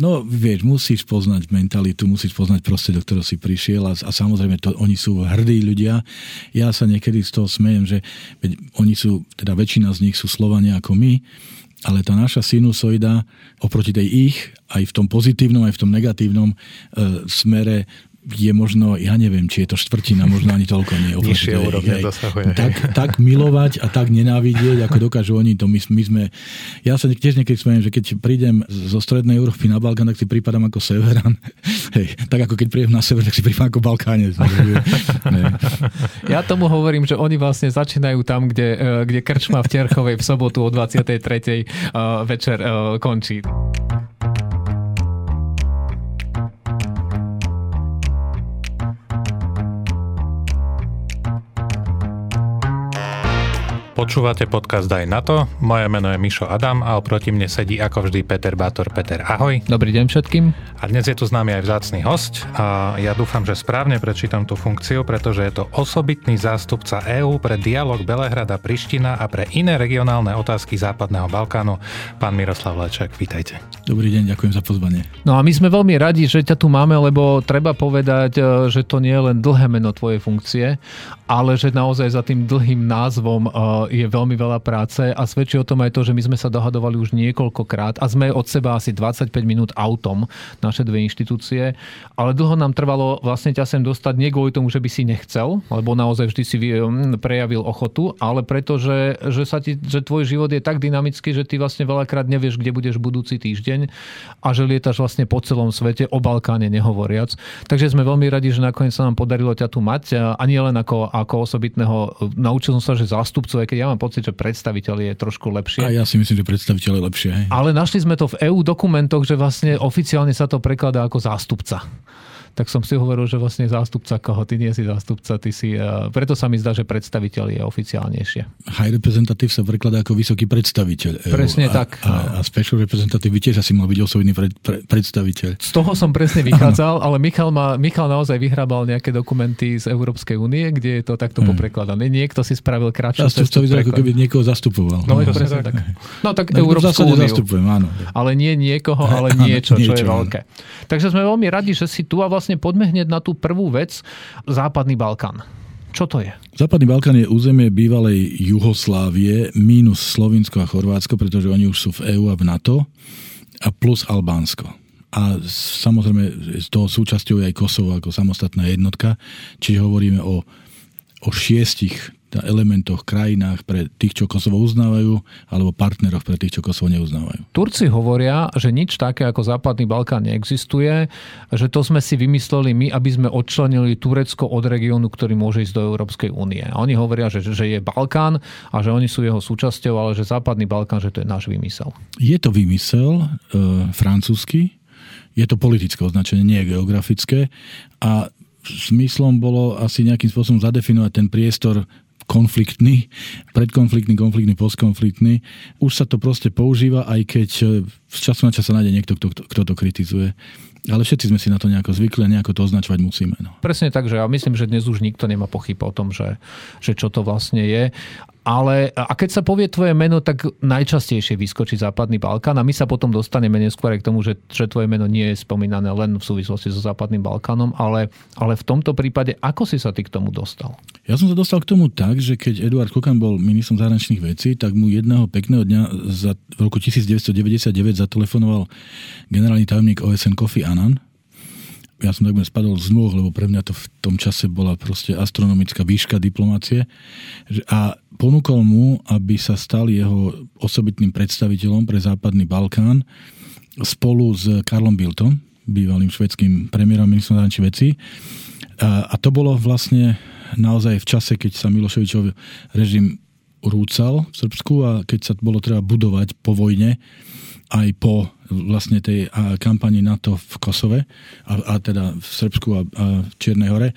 No, vieš, musíš poznať mentalitu, musíš poznať prostredie, do ktorého si prišiel a, a samozrejme to, oni sú hrdí ľudia. Ja sa niekedy z toho smejem, že veď, oni sú, teda väčšina z nich sú Slovania ako my, ale tá naša sinusoida oproti tej ich, aj v tom pozitívnom, aj v tom negatívnom e, smere je možno, ja neviem, či je to štvrtina, možno ani toľko nie. Nižšie úrovne dosahuje. Tak, tak milovať a tak nenávidieť, ako dokážu oni to. My, my sme, ja sa tiež niekedy smejem, že keď prídem zo strednej Európy na Balkán, tak si prípadám ako severan. Hej, tak ako keď prídem na sever, tak si prípadám ako Balkánec. ja tomu hovorím, že oni vlastne začínajú tam, kde, e, kde krčma v Terchovej v sobotu o 23. E, večer e, končí. Počúvate podcast Daj na to. Moje meno je Mišo Adam a oproti mne sedí ako vždy Peter Bátor. Peter, ahoj. Dobrý deň všetkým. A dnes je tu s nami aj vzácný host a ja dúfam, že správne prečítam tú funkciu, pretože je to osobitný zástupca EÚ pre dialog Belehrada Priština a pre iné regionálne otázky Západného Balkánu, pán Miroslav Leček. Vítajte. Dobrý deň, ďakujem za pozvanie. No a my sme veľmi radi, že ťa tu máme, lebo treba povedať, e, že to nie je len dlhé meno tvojej funkcie, ale že naozaj za tým dlhým názvom e, je veľmi veľa práce a svedčí o tom aj to, že my sme sa dohadovali už niekoľkokrát a sme od seba asi 25 minút autom, naše dve inštitúcie, ale dlho nám trvalo vlastne ťa sem dostať nie kvôli tomu, že by si nechcel, lebo naozaj vždy si prejavil ochotu, ale preto, že, že, sa ti, že tvoj život je tak dynamický, že ty vlastne veľakrát nevieš, kde budeš budúci týždeň a že lietaš vlastne po celom svete, o Balkáne nehovoriac. Takže sme veľmi radi, že nakoniec sa nám podarilo ťa tu mať a nie len ako, ako osobitného, naučil som sa, že zástupcu, aj keď ja mám pocit, že predstaviteľ je trošku lepšie. A ja si myslím, že predstaviteľ je lepšie. Hej. Ale našli sme to v EU dokumentoch, že vlastne oficiálne sa to prekladá ako zástupca tak som si hovoril, že vlastne zástupca koho, ty nie si zástupca, ty si, uh, preto sa mi zdá, že predstaviteľ je oficiálnejšie. High representative sa prekladá ako vysoký predstaviteľ. EU. Presne a, tak. A, a special representative by tiež asi mal byť osobný pre, pre, predstaviteľ. Z toho som presne vychádzal, ale Michal, ma, Michal naozaj vyhrábal nejaké dokumenty z Európskej únie, kde je to takto hmm. poprekladané. Niekto si spravil kratšiu cestu. vyzerá, ako keby niekoho zastupoval. No, no, presne tak. No tak no, Európsku úniu. zastupujem, áno. Ale nie niekoho, ale niečo, niečo, čo je veľké. Takže sme veľmi radi, že si tu a vlastne poďme hneď na tú prvú vec, Západný Balkán. Čo to je? Západný Balkán je územie bývalej Juhoslávie minus Slovinsko a Chorvátsko, pretože oni už sú v EÚ a v NATO a plus Albánsko. A samozrejme z toho súčasťou je aj Kosovo ako samostatná jednotka, čiže hovoríme o, o šiestich elementoch, krajinách pre tých, čo Kosovo uznávajú, alebo partneroch pre tých, čo Kosovo neuznávajú. Turci hovoria, že nič také ako Západný Balkán neexistuje, že to sme si vymysleli my, aby sme odčlenili Turecko od regiónu, ktorý môže ísť do Európskej únie. A oni hovoria, že, že je Balkán a že oni sú jeho súčasťou, ale že Západný Balkán, že to je náš vymysel. Je to vymysel e, francúzsky, je to politické označenie, nie geografické a smyslom bolo asi nejakým spôsobom zadefinovať ten priestor konfliktný, predkonfliktný, konfliktný, postkonfliktný. Už sa to proste používa, aj keď e, času na čas sa nájde niekto, kto, kto to kritizuje. Ale všetci sme si na to nejako zvykli a nejako to označovať musíme. No. Presne tak, že ja myslím, že dnes už nikto nemá pochyb o tom, že, že čo to vlastne je. Ale a keď sa povie tvoje meno, tak najčastejšie vyskočí Západný Balkán a my sa potom dostaneme neskôr aj k tomu, že, že tvoje meno nie je spomínané len v súvislosti so Západným Balkánom, ale, ale v tomto prípade, ako si sa ty k tomu dostal? Ja som sa dostal k tomu tak, že keď Eduard Kukan bol ministrom zahraničných vecí, tak mu jedného pekného dňa za, v roku 1999 zatelefonoval generálny tajomník OSN Kofi Annan, ja som takmer spadol z nôh, lebo pre mňa to v tom čase bola proste astronomická výška diplomácie. A ponúkol mu, aby sa stal jeho osobitným predstaviteľom pre západný Balkán spolu s Karlom Biltom, bývalým švedským premiérom ministrom zahraničných vecí. A, to bolo vlastne naozaj v čase, keď sa Miloševičov režim rúcal v Srbsku a keď sa bolo treba budovať po vojne aj po vlastne tej kampani NATO v Kosove a, a teda v Srbsku a, a Čiernej hore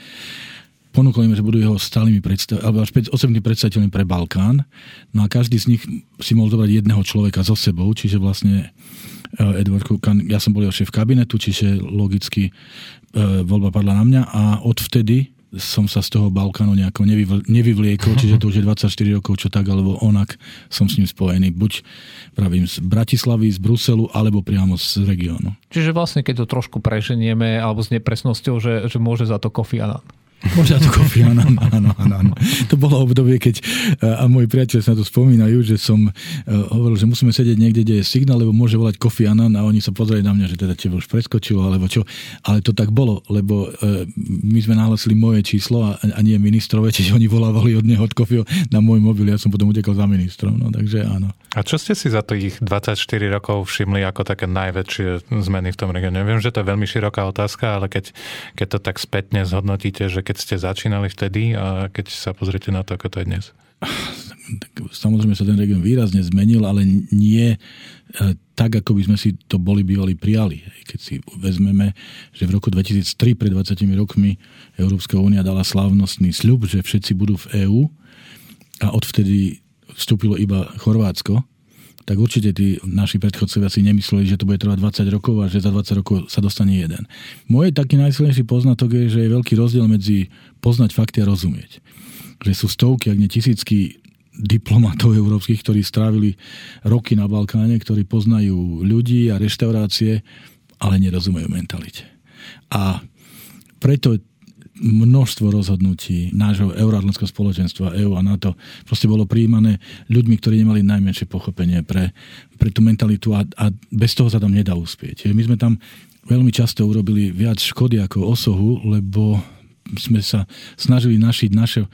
ponúkli im, že budú jeho stálymi predstav- alebo až osobnými predstaviteľmi pre Balkán. No a každý z nich si mohol zobrať jedného človeka so sebou, čiže vlastne e, Edward Kukan, ja som bol jeho šéf kabinetu, čiže logicky e, voľba padla na mňa a odvtedy som sa z toho Balkánu nejako nevyvliekol, čiže to už je 24 rokov, čo tak alebo onak som s ním spojený. Buď pravím z Bratislavy, z Bruselu, alebo priamo z regiónu. Čiže vlastne, keď to trošku preženieme, alebo s nepresnosťou, že, že môže za to Kofi Annan. Možno to kofi, áno, áno, áno. To bolo obdobie, keď, a moji priatelia sa to spomínajú, že som hovoril, že musíme sedieť niekde, kde je signál, lebo môže volať Kofi Annan a oni sa pozreli na mňa, že teda teba už preskočilo, alebo čo. Ale to tak bolo, lebo my sme nahlasili moje číslo a, a nie ministrové, čiže oni volávali od neho od Kofiho na môj mobil, ja som potom utekal za ministrom, no takže áno. A čo ste si za tých 24 rokov všimli ako také najväčšie zmeny v tom regióne? Viem, že to je veľmi široká otázka, ale keď, keď to tak spätne zhodnotíte, že keď keď ste začínali vtedy a keď sa pozriete na to, ako to je dnes? Samozrejme sa ten región výrazne zmenil, ale nie e, tak, ako by sme si to boli bývali prijali. Keď si vezmeme, že v roku 2003, pred 20 rokmi, Európska únia dala slávnostný sľub, že všetci budú v EÚ a odvtedy vstúpilo iba Chorvátsko, tak určite tí naši predchodcovia si nemysleli, že to bude trvať 20 rokov a že za 20 rokov sa dostane jeden. Môj taký najsilnejší poznatok je, že je veľký rozdiel medzi poznať fakty a rozumieť. Že sú stovky, ak nie tisícky diplomatov európskych, ktorí strávili roky na Balkáne, ktorí poznajú ľudí a reštaurácie, ale nerozumejú mentalite. A preto množstvo rozhodnutí nášho euroatlantského spoločenstva EU a NATO proste bolo prijímané ľuďmi, ktorí nemali najmenšie pochopenie pre, pre tú mentalitu a, a bez toho sa tam nedá uspieť. My sme tam veľmi často urobili viac škody ako osohu, lebo sme sa snažili našiť naše,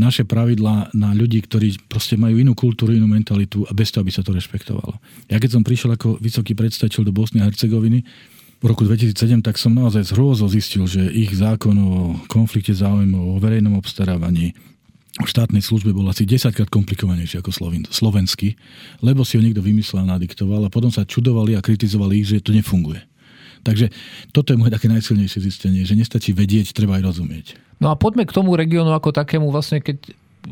naše pravidlá na ľudí, ktorí proste majú inú kultúru, inú mentalitu a bez toho, aby sa to rešpektovalo. Ja keď som prišiel ako vysoký predstaviteľ do Bosny a Hercegoviny, v roku 2007, tak som naozaj z zistil, že ich zákon o konflikte záujmov, o verejnom obstarávaní, v štátnej službe bol asi 10 krát komplikovanejší ako slovenský, lebo si ho niekto vymyslel a nadiktoval a potom sa čudovali a kritizovali ich, že to nefunguje. Takže toto je moje také najsilnejšie zistenie, že nestačí vedieť, treba aj rozumieť. No a poďme k tomu regiónu ako takému, vlastne keď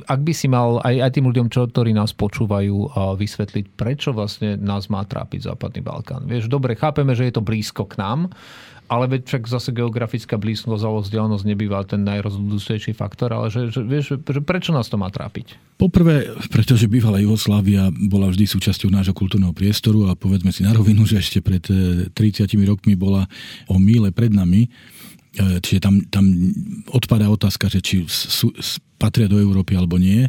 ak by si mal aj, aj tým ľuďom, čo, ktorí nás počúvajú, vysvetliť, prečo vlastne nás má trápiť Západný Balkán. Vieš, dobre, chápeme, že je to blízko k nám, ale veď však zase geografická blízkosť alebo vzdialenosť nebýva ten najrozhodujúcejší faktor, ale že, že, vieš, že prečo nás to má trápiť? Poprvé, pretože bývalá Jugoslávia bola vždy súčasťou nášho kultúrneho priestoru a povedzme si na rovinu, že ešte pred 30 eh, rokmi bola o míle pred nami. Eh, čiže tam, tam odpadá otázka, že či sú, patria do Európy alebo nie.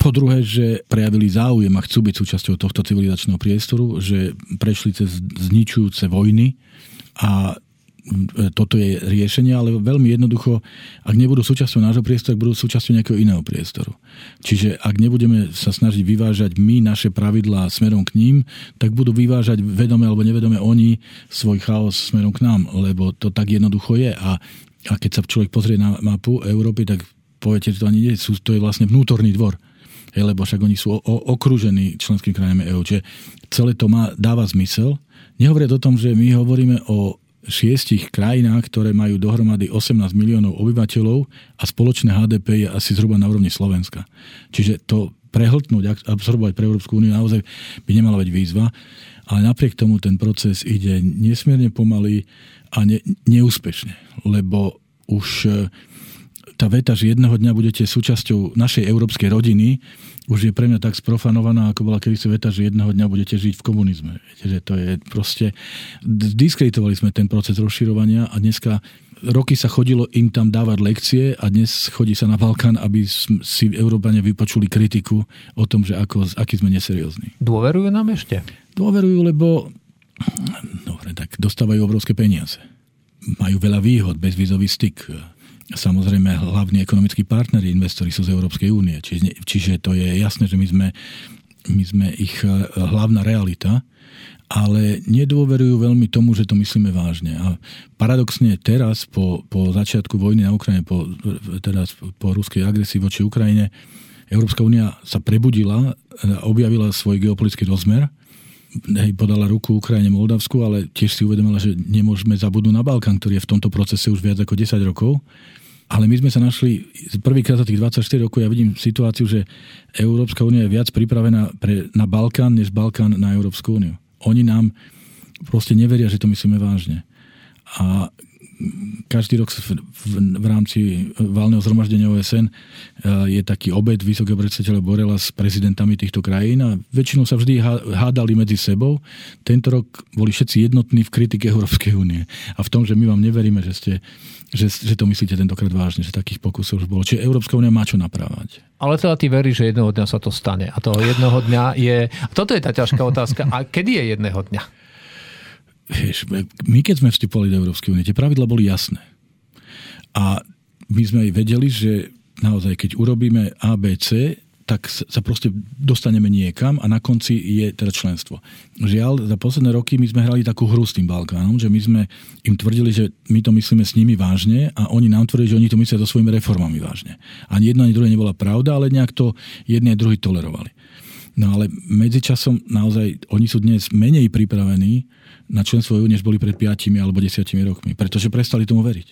Po druhé, že prejavili záujem a chcú byť súčasťou tohto civilizačného priestoru, že prešli cez zničujúce vojny a toto je riešenie, ale veľmi jednoducho, ak nebudú súčasťou nášho priestoru, ak budú súčasťou nejakého iného priestoru. Čiže ak nebudeme sa snažiť vyvážať my naše pravidlá smerom k ním, tak budú vyvážať vedome alebo nevedome oni svoj chaos smerom k nám, lebo to tak jednoducho je. A, a keď sa človek pozrie na mapu Európy, tak poviete, že to ani nie sú, to je vlastne vnútorný dvor. Je, lebo však oni sú o, o, okružení členskými krajinami EÚ. Čiže celé to má, dáva zmysel. Nehovoriac o tom, že my hovoríme o šiestich krajinách, ktoré majú dohromady 18 miliónov obyvateľov a spoločné HDP je asi zhruba na úrovni Slovenska. Čiže to prehltnúť, absorbovať pre Európsku úniu naozaj by nemala byť výzva, ale napriek tomu ten proces ide nesmierne pomaly a ne, neúspešne, lebo už tá veta, že jedného dňa budete súčasťou našej európskej rodiny, už je pre mňa tak sprofanovaná, ako bola kedysi veta, že jedného dňa budete žiť v komunizme. Viete, že to je proste... Diskreditovali sme ten proces rozširovania a dneska roky sa chodilo im tam dávať lekcie a dnes chodí sa na Balkán, aby si Európania vypočuli kritiku o tom, že ako, aký sme neseriózni. Dôverujú nám ešte? Dôverujú, lebo dobre, tak dostávajú obrovské peniaze. Majú veľa výhod, bezvizový styk Samozrejme, hlavní ekonomickí partneri, investori sú z Európskej únie. Čiže, čiže to je jasné, že my sme, my sme ich e, hlavná realita, ale nedôverujú veľmi tomu, že to myslíme vážne. A paradoxne teraz, po, po začiatku vojny na Ukrajine, po, teraz po ruskej agresii voči Ukrajine, Európska únia sa prebudila, e, objavila svoj geopolitický rozmer, hej, podala ruku Ukrajine Moldavsku, ale tiež si uvedomila, že nemôžeme zabudnúť na Balkán, ktorý je v tomto procese už viac ako 10 rokov ale my sme sa našli prvýkrát za tých 24 rokov, ja vidím situáciu, že Európska únia je viac pripravená pre, na Balkán, než Balkán na Európsku úniu. Oni nám proste neveria, že to myslíme vážne. A každý rok v, v, v rámci valného zhromaždenia OSN je taký obed vysokého predstaviteľa Borela s prezidentami týchto krajín a väčšinou sa vždy hádali medzi sebou. Tento rok boli všetci jednotní v kritike Európskej únie a v tom, že my vám neveríme, že ste že, že to myslíte tentokrát vážne, že takých pokusov už bolo. Čiže Európska únia má čo napravať. Ale teda ty veríš, že jedného dňa sa to stane. A toho jedného dňa je... Toto je tá ťažká otázka. A kedy je jedného dňa? Vieš, my keď sme vstupovali do Európskej únie, tie pravidla boli jasné. A my sme vedeli, že naozaj, keď urobíme ABC, tak sa proste dostaneme niekam a na konci je teda členstvo. Žiaľ, za posledné roky my sme hrali takú hru s tým Balkánom, že my sme im tvrdili, že my to myslíme s nimi vážne a oni nám tvrdili, že oni to myslia so svojimi reformami vážne. Ani jedno, ani druhé nebola pravda, ale nejak to jedni a druhý tolerovali. No ale medzičasom naozaj oni sú dnes menej pripravení na členstvo EU, než boli pred 5 alebo 10 rokmi, pretože prestali tomu veriť.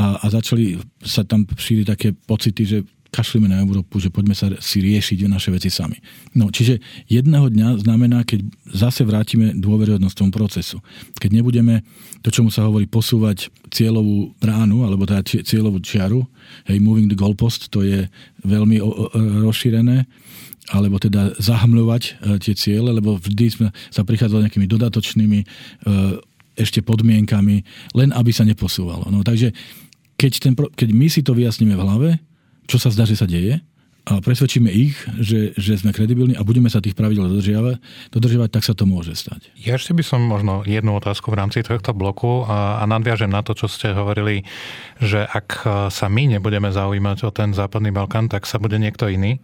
A, a začali sa tam šíriť také pocity, že kašlíme na Európu, že poďme sa si riešiť naše veci sami. No, čiže jedného dňa znamená, keď zase vrátime dôveryhodnosť tomu procesu. Keď nebudeme to, čomu sa hovorí, posúvať cieľovú bránu, alebo teda cieľovú čiaru, hej, moving the goalpost, to je veľmi rozšírené, alebo teda zahmľovať e, tie ciele, lebo vždy sme sa prichádzali nejakými dodatočnými e, ešte podmienkami, len aby sa neposúvalo. No, takže keď, ten, keď my si to vyjasníme v hlave, čo sa zdá, že sa deje, a presvedčíme ich, že, že sme kredibilní a budeme sa tých pravidel dodržiavať, dodržiavať, tak sa to môže stať. Ja ešte by som možno jednu otázku v rámci tohto bloku a, a nadviažem na to, čo ste hovorili, že ak sa my nebudeme zaujímať o ten západný Balkán, tak sa bude niekto iný.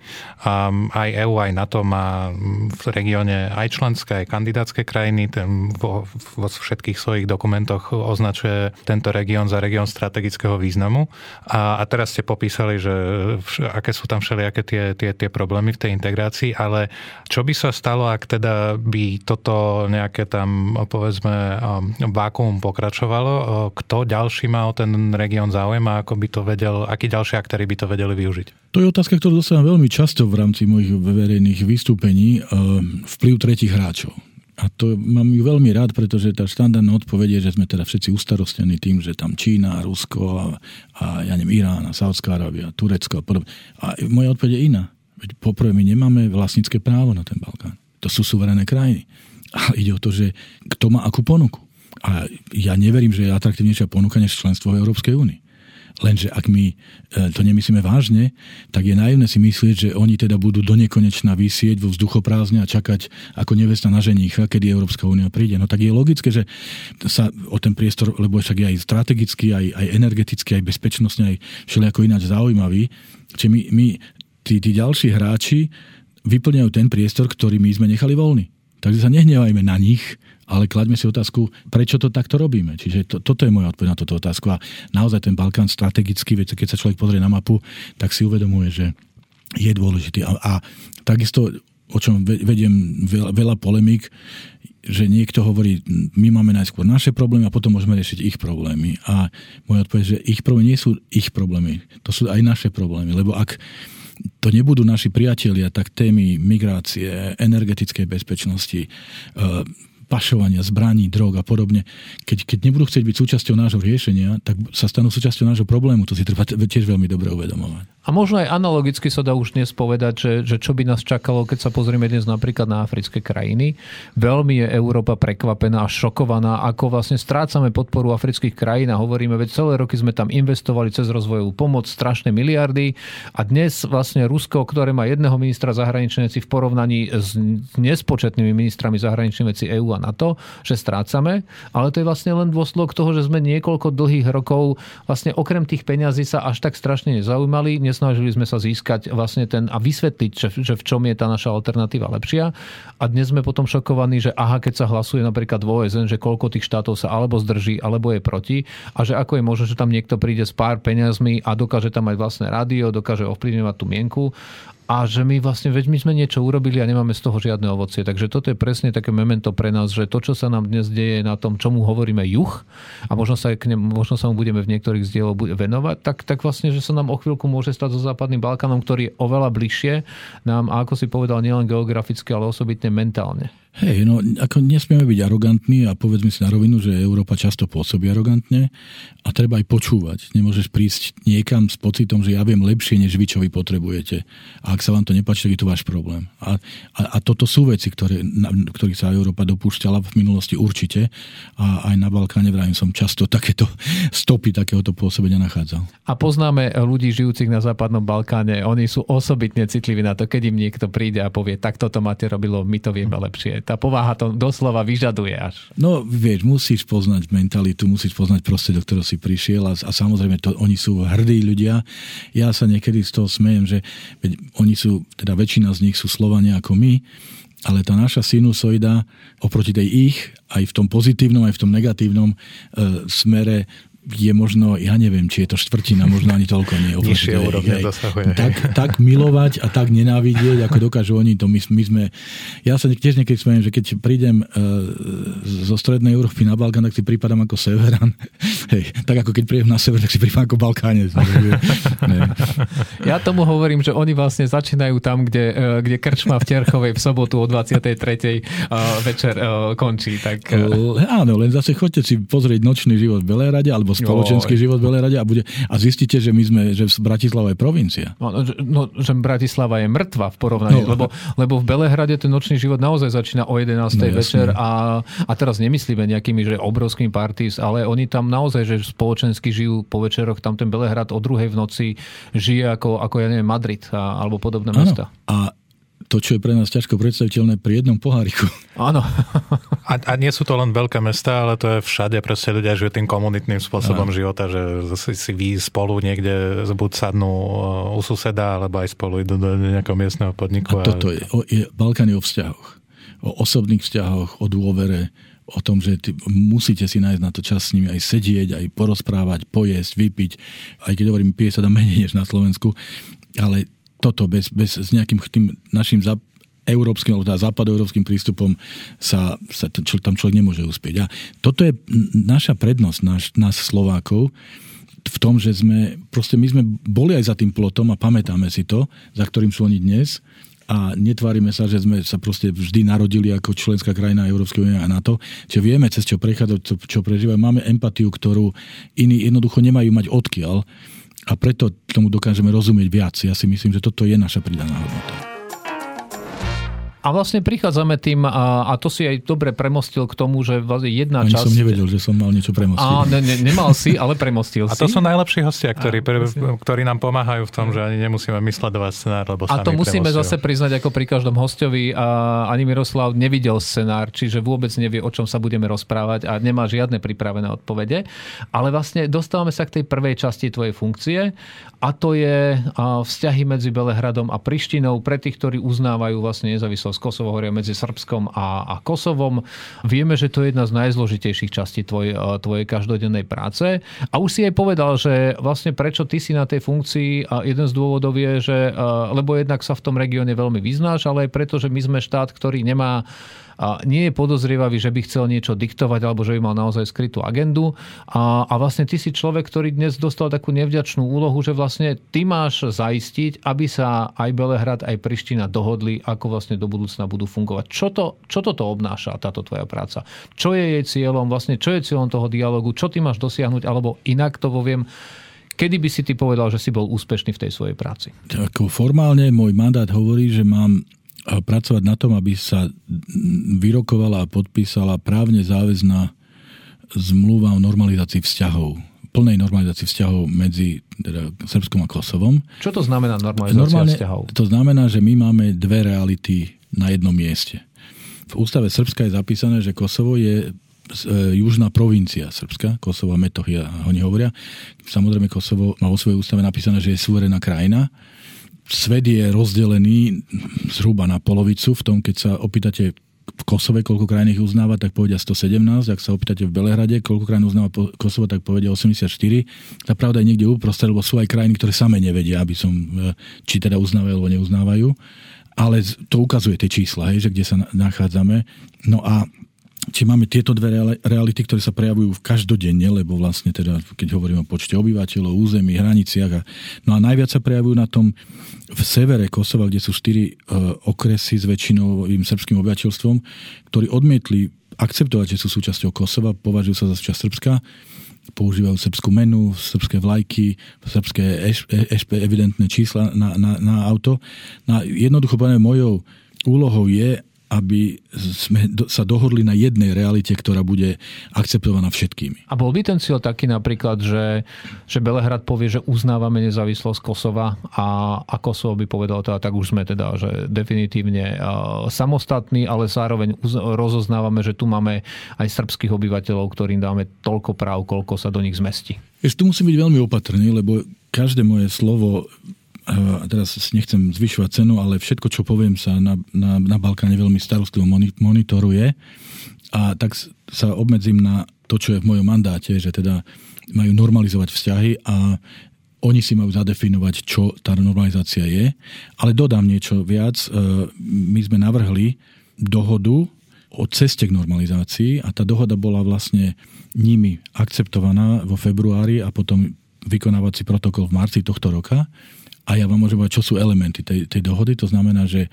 A aj EU, aj NATO má v regióne aj členské, aj kandidátske krajiny. Ten vo, vo všetkých svojich dokumentoch označuje tento región za región strategického významu. A, a teraz ste popísali, že aké sú tam všelijaké nejaké tie, tie, tie problémy v tej integrácii, ale čo by sa stalo, ak teda by toto nejaké tam, povedzme, um, vákuum pokračovalo? Uh, kto ďalší má o ten región záujem a ako by to vedel, akí ďalší aktéry by to vedeli využiť? To je otázka, ktorú dostávam veľmi často v rámci mojich verejných vystúpení. Uh, vplyv tretich hráčov. A to mám ju veľmi rád, pretože tá štandardná odpoveď je, že sme teda všetci ustarostení tým, že tam Čína, Rusko a, a ja neviem, Irán a Saudská Arábia, Turecko a podobne. A moja odpoveď je iná. Veď poprvé my nemáme vlastnícke právo na ten Balkán. To sú suverénne krajiny. Ale ide o to, že kto má akú ponuku. A ja neverím, že je atraktívnejšia ponuka než členstvo v Európskej únii. Lenže ak my e, to nemyslíme vážne, tak je naivné si myslieť, že oni teda budú do nekonečna vysieť vo vzduchoprázdne a čakať ako nevesta na ženícha, kedy Európska únia príde. No tak je logické, že sa o ten priestor, lebo však je aj strategicky, aj, aj energeticky, aj bezpečnostne, aj všelijako ináč zaujímavý. Čiže my, my tí, tí ďalší hráči vyplňajú ten priestor, ktorý my sme nechali voľný. Takže sa nehnevajme na nich, ale klaďme si otázku, prečo to takto robíme. Čiže to, toto je moja odpoveď na túto otázku. A naozaj ten Balkán strategicky, keď sa človek pozrie na mapu, tak si uvedomuje, že je dôležitý. A, a takisto, o čom vediem veľa, veľa polemík, že niekto hovorí, my máme najskôr naše problémy a potom môžeme riešiť ich problémy. A moja odpoveď, že ich problémy nie sú ich problémy, to sú aj naše problémy. Lebo ak to nebudú naši priatelia, tak témy migrácie, energetickej bezpečnosti, pašovania zbraní, drog a podobne, keď, keď nebudú chcieť byť súčasťou nášho riešenia, tak sa stanú súčasťou nášho problému. To si treba tiež veľmi dobre uvedomovať. A možno aj analogicky sa dá už dnes povedať, že, že čo by nás čakalo, keď sa pozrieme dnes napríklad na africké krajiny. Veľmi je Európa prekvapená a šokovaná, ako vlastne strácame podporu afrických krajín a hovoríme, veď celé roky sme tam investovali cez rozvojovú pomoc strašné miliardy a dnes vlastne Rusko, ktoré má jedného ministra zahraničnej veci v porovnaní s nespočetnými ministrami zahraničnej veci EÚ a NATO, že strácame, ale to je vlastne len dôsledok toho, že sme niekoľko dlhých rokov vlastne okrem tých peňazí sa až tak strašne nezaujímali, nesnažili sme sa získať vlastne ten a vysvetliť, že, že v čom je tá naša alternatíva lepšia. A dnes sme potom šokovaní, že aha, keď sa hlasuje napríklad v OSN, že koľko tých štátov sa alebo zdrží, alebo je proti a že ako je možné, že tam niekto príde s pár peniazmi a dokáže tam mať vlastné rádio, dokáže ovplyvňovať tú mienku a že my vlastne, veď my sme niečo urobili a nemáme z toho žiadne ovocie. Takže toto je presne také memento pre nás, že to, čo sa nám dnes deje na tom, čomu hovoríme juh, a možno sa, k ne, možno sa mu budeme v niektorých zdieľoch venovať, tak, tak vlastne, že sa nám o chvíľku môže stať so západným Balkánom, ktorý je oveľa bližšie nám, a ako si povedal, nielen geograficky, ale osobitne mentálne. Hej, no ako nesmieme byť arogantní a povedzme si na rovinu, že Európa často pôsobí arogantne a treba aj počúvať. Nemôžeš prísť niekam s pocitom, že ja viem lepšie, než vy, čo vy potrebujete. A ak sa vám to nepáči, tak je to váš problém. A, a, a toto sú veci, ktoré, na, ktorých sa Európa dopúšťala v minulosti určite a aj na Balkáne vrajím som často takéto stopy takéhoto pôsobenia nachádzal. A poznáme ľudí žijúcich na západnom Balkáne, oni sú osobitne citliví na to, keď im niekto príde a povie, tak toto máte robilo, my to vieme lepšie tá povaha to doslova vyžaduje až. No vieš, musíš poznať mentalitu, musíš poznať prostredie, do ktorého si prišiel a, a samozrejme to, oni sú hrdí ľudia. Ja sa niekedy z toho smejem, že veď, oni sú, teda väčšina z nich sú Slovania ako my, ale tá naša sinusoida oproti tej ich, aj v tom pozitívnom, aj v tom negatívnom e, smere je možno, ja neviem, či je to štvrtina, možno ani toľko nie. Nižšie úrovne dosahuje. Tak, tak milovať a tak nenávidieť, ako dokážu oni to. My, my sme, ja sa tiež niekedy smiem, že keď prídem uh, zo strednej Európy na Balkán, tak si prípadám ako severan. Hej, tak ako keď prídem na sever, tak si prípadám ako Balkánec. ja tomu hovorím, že oni vlastne začínajú tam, kde, uh, kde krčma v Terchovej v sobotu o 23. Uh, večer končí. Tak. Áno, len zase chodte si pozrieť nočný život v Belerade alebo spoločenský jo. život v Belerade a, bude, a zistíte, že my sme, že Bratislava je provincia. No, no, no že Bratislava je mŕtva v porovnaní, no, lebo, lebo v Belehrade ten nočný život naozaj začína o 11. No, večer a, a teraz nemyslíme nejakými, že obrovskými parties, ale oni tam naozaj, že spoločensky žijú po večeroch, tam ten Belehrad o druhej v noci žije ako, ako ja neviem, Madrid a, alebo podobné ano. mesta. A to, čo je pre nás ťažko predstaviteľné pri jednom poháriku. Áno. a, a nie sú to len veľké mesta, ale to je všade, proste ľudia žijú tým komunitným spôsobom Áno. života, že si, si vy spolu niekde buď sadnú u suseda, alebo aj spolu idú do nejakého miestneho podniku. A toto je, o, je Balkán je o vzťahoch. O osobných vzťahoch, o dôvere, o tom, že ty musíte si nájsť na to čas s nimi aj sedieť, aj porozprávať, pojesť, vypiť. Aj keď hovorím, pije sa tam menej než na Slovensku, ale toto bez, bez s nejakým tým našim za, európskym alebo teda západoeurópskym prístupom sa, sa čo, tam človek nemôže uspieť. A toto je naša prednosť, náš, nás Slovákov, v tom, že sme, proste my sme boli aj za tým plotom a pamätáme si to, za ktorým sú oni dnes. A netvárime sa, že sme sa proste vždy narodili ako členská krajina Európskej únie a NATO, že vieme cez čo prechádzajú, čo, čo prežívajú, máme empatiu, ktorú iní jednoducho nemajú mať odkiaľ a preto tomu dokážeme rozumieť viac. Ja si myslím, že toto je naša pridaná hodnota. A vlastne prichádzame tým, a, a to si aj dobre premostil k tomu, že vlastne jedna Ani časť... som nevedel, že som mal niečo premostiť. A, ne, ne, nemal si, ale premostil si. A to sú najlepší hostia, ktorí, a, ktorí nám pomáhajú v tom, že ani nemusíme mysledovať scenár, lebo A to musíme premostil. zase priznať ako pri každom hostovi. A ani Miroslav nevidel scenár, čiže vôbec nevie, o čom sa budeme rozprávať a nemá žiadne pripravené odpovede. Ale vlastne dostávame sa k tej prvej časti tvojej funkcie a to je vzťahy medzi Belehradom a Prištinou pre tých, ktorí uznávajú vlastne nezávislosť z Kosovo, hovoria medzi Srbskom a, a Kosovom. Vieme, že to je jedna z najzložitejších častí tvoj, e, tvojej každodennej práce. A už si aj povedal, že vlastne prečo ty si na tej funkcii a jeden z dôvodov je, že e, lebo jednak sa v tom regióne veľmi vyznáš, ale aj preto, že my sme štát, ktorý nemá nie je podozrievavý, že by chcel niečo diktovať alebo že by mal naozaj skrytú agendu. A, a vlastne ty si človek, ktorý dnes dostal takú nevďačnú úlohu, že vlastne ty máš zaistiť, aby sa aj Belehrad, aj Priština dohodli, ako vlastne do budúcna budú fungovať. Čo, to, čo toto obnáša, táto tvoja práca? Čo je jej cieľom, vlastne čo je cieľom toho dialogu, čo ty máš dosiahnuť, alebo inak to poviem, Kedy by si ty povedal, že si bol úspešný v tej svojej práci? Tak formálne môj mandát hovorí, že mám pracovať na tom, aby sa vyrokovala a podpísala právne záväzná zmluva o normalizácii vzťahov plnej normalizácii vzťahov medzi teda, Srbskom a Kosovom. Čo to znamená normalizácia Normálne, vzťahov? To znamená, že my máme dve reality na jednom mieste. V ústave Srbska je zapísané, že Kosovo je e, južná provincia Srbska, Kosovo a Metohia, oni hovoria. Samozrejme Kosovo má vo svojej ústave napísané, že je suverená krajina svet je rozdelený zhruba na polovicu v tom, keď sa opýtate v Kosove, koľko krajín ich uznáva, tak povedia 117. Ak sa opýtate v Belehrade, koľko krajín uznáva Kosovo, tak povedia 84. Tá pravda je niekde uprostred, lebo sú aj krajiny, ktoré same nevedia, aby som, e, či teda uznávajú alebo neuznávajú. Ale to ukazuje tie čísla, hej, že kde sa nachádzame. No a či máme tieto dve reality, ktoré sa prejavujú každodenne, lebo vlastne teda, keď hovoríme o počte obyvateľov, území, hraniciach. A, no a najviac sa prejavujú na tom v severe Kosova, kde sú štyri uh, okresy s väčšinovým srbským obyvateľstvom, ktorí odmietli akceptovať, že sú súčasťou Kosova, považujú sa za súčasť Srbska, používajú srbskú menu, srbské vlajky, srbské ešpe, evidentné čísla na, na, na auto. No jednoducho povedané, mojou úlohou je, aby sme sa dohodli na jednej realite, ktorá bude akceptovaná všetkými. A bol by ten cieľ taký napríklad, že, že Belehrad povie, že uznávame nezávislosť Kosova a, a Kosovo by povedal teda, tak už sme teda, že definitívne samostatní, ale zároveň uz, rozoznávame, že tu máme aj srbských obyvateľov, ktorým dáme toľko práv, koľko sa do nich zmestí. Ešte tu musím byť veľmi opatrný, lebo každé moje slovo a teraz nechcem zvyšovať cenu, ale všetko, čo poviem, sa na, na, na Balkáne veľmi starostlivo monitoruje a tak sa obmedzím na to, čo je v mojom mandáte, že teda majú normalizovať vzťahy a oni si majú zadefinovať, čo tá normalizácia je. Ale dodám niečo viac. E, my sme navrhli dohodu o ceste k normalizácii a tá dohoda bola vlastne nimi akceptovaná vo februári a potom vykonávací protokol v marci tohto roka. A ja vám môžem povedať, čo sú elementy tej, tej dohody. To znamená, že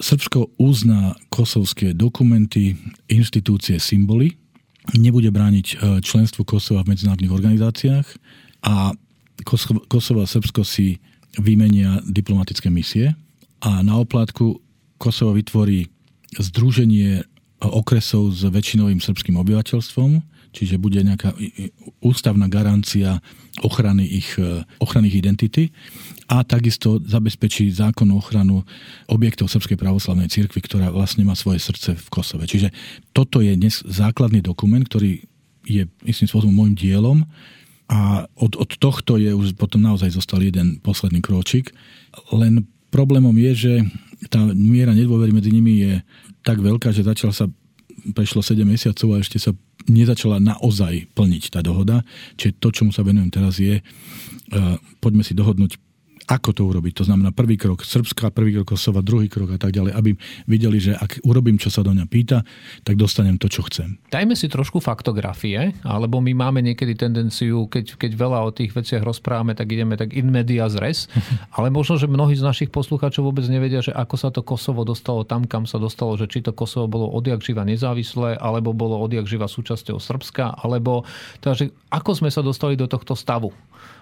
Srbsko uzná kosovské dokumenty, inštitúcie, symboly, nebude brániť e, členstvo Kosova v medzinárodných organizáciách. A Kosovo a Srbsko si vymenia diplomatické misie. A na oplátku Kosovo vytvorí združenie okresov s väčšinovým srbským obyvateľstvom, čiže bude nejaká ústavná garancia ochrany ich, e, ochrany ich identity a takisto zabezpečí zákonnú ochranu objektov Srbskej pravoslavnej cirkvi, ktorá vlastne má svoje srdce v Kosove. Čiže toto je dnes základný dokument, ktorý je istým spôsobom môjim dielom a od, od tohto je už potom naozaj zostal jeden posledný kročík. Len problémom je, že tá miera nedôvery medzi nimi je tak veľká, že začal sa prešlo 7 mesiacov a ešte sa nezačala naozaj plniť tá dohoda. Čiže to, čomu sa venujem teraz je, uh, poďme si dohodnúť ako to urobiť. To znamená prvý krok Srbska, prvý krok Kosova, druhý krok a tak ďalej, aby videli, že ak urobím, čo sa do mňa pýta, tak dostanem to, čo chcem. Dajme si trošku faktografie, alebo my máme niekedy tendenciu, keď, keď veľa o tých veciach rozprávame, tak ideme tak in media res, ale možno, že mnohí z našich poslucháčov vôbec nevedia, že ako sa to Kosovo dostalo tam, kam sa dostalo, že či to Kosovo bolo odjak živa nezávislé, alebo bolo odjak živa súčasťou Srbska, alebo teda, že ako sme sa dostali do tohto stavu.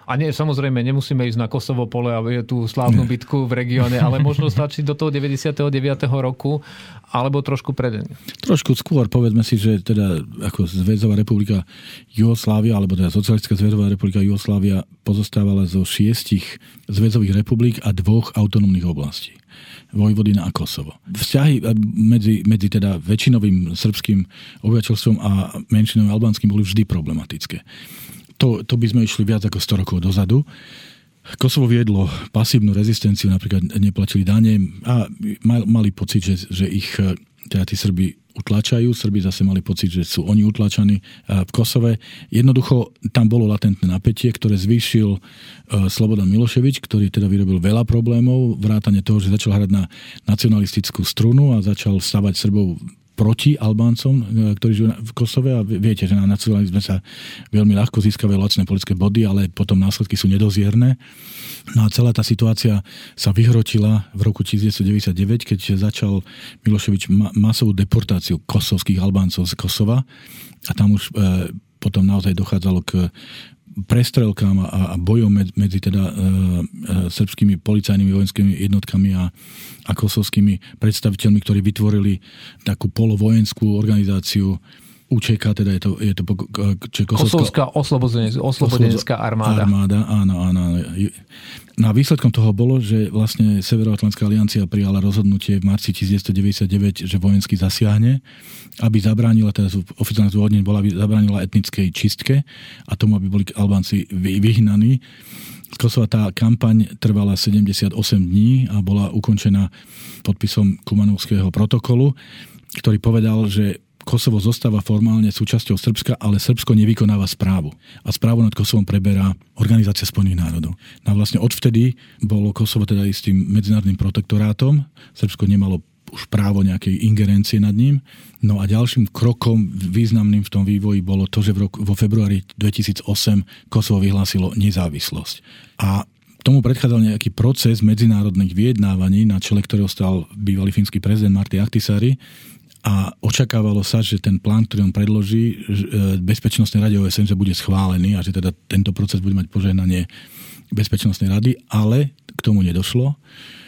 A nie, samozrejme, nemusíme ísť na Kosovo pole a je tú slávnu bitku v regióne, ale možno stačí do toho 99. roku alebo trošku pred. Trošku skôr, povedzme si, že teda ako Zväzová republika Jugoslávia, alebo teda Socialistická zväzová republika Jugoslávia pozostávala zo šiestich zväzových republik a dvoch autonómnych oblastí. Vojvodina a Kosovo. Vzťahy eh, medzi, medzi teda väčšinovým srbským obyvateľstvom a menšinovým albánskym boli vždy problematické to, to by sme išli viac ako 100 rokov dozadu. Kosovo viedlo pasívnu rezistenciu, napríklad neplatili dane a mali pocit, že, že ich e, teda tí Srby utlačajú. Srby zase mali pocit, že sú oni utlačaní e, v Kosove. Jednoducho tam bolo latentné napätie, ktoré zvýšil e, Slobodan Miloševič, ktorý teda vyrobil veľa problémov, vrátane toho, že začal hrať na nacionalistickú strunu a začal stavať Srbov proti Albáncom, e, ktorí žijú v Kosove a viete, že na nacionalizme sa veľmi ľahko získavajú lacné politické body, ale potom následky sú nedozierne. No a celá tá situácia sa vyhrotila v roku 1999, keď začal Miloševič masovú deportáciu kosovských Albáncov z Kosova a tam už e, potom naozaj dochádzalo k prestrelkám a, a bojom medzi, medzi teda e, e, srbskými policajnými vojenskými jednotkami a, a kosovskými predstaviteľmi, ktorí vytvorili takú polovojenskú organizáciu UČK, teda je to, je to Kosovská oslobodenská armáda. Armáda, áno, áno. No a výsledkom toho bolo, že vlastne Severoatlantská aliancia prijala rozhodnutie v marci 1999, že vojensky zasiahne, aby zabránila, teda oficiálne zdôvodnenie bola, aby zabránila etnickej čistke a tomu, aby boli Albánci vyhnaní. Z Kosova tá kampaň trvala 78 dní a bola ukončená podpisom Kumanovského protokolu, ktorý povedal, že Kosovo zostáva formálne súčasťou Srbska, ale Srbsko nevykonáva správu. A správu nad Kosovom preberá Organizácia Spojených národov. No a vlastne odvtedy bolo Kosovo teda istým medzinárodným protektorátom. Srbsko nemalo už právo nejakej ingerencie nad ním. No a ďalším krokom významným v tom vývoji bolo to, že v roku, vo februári 2008 Kosovo vyhlásilo nezávislosť. A tomu predchádzal nejaký proces medzinárodných vyjednávaní, na čele ktorého stal bývalý fínsky prezident Marty Ahtisaari a očakávalo sa, že ten plán, ktorý on predloží e, Bezpečnostnej rade OSN, že bude schválený a že teda tento proces bude mať požehnanie Bezpečnostnej rady, ale k tomu nedošlo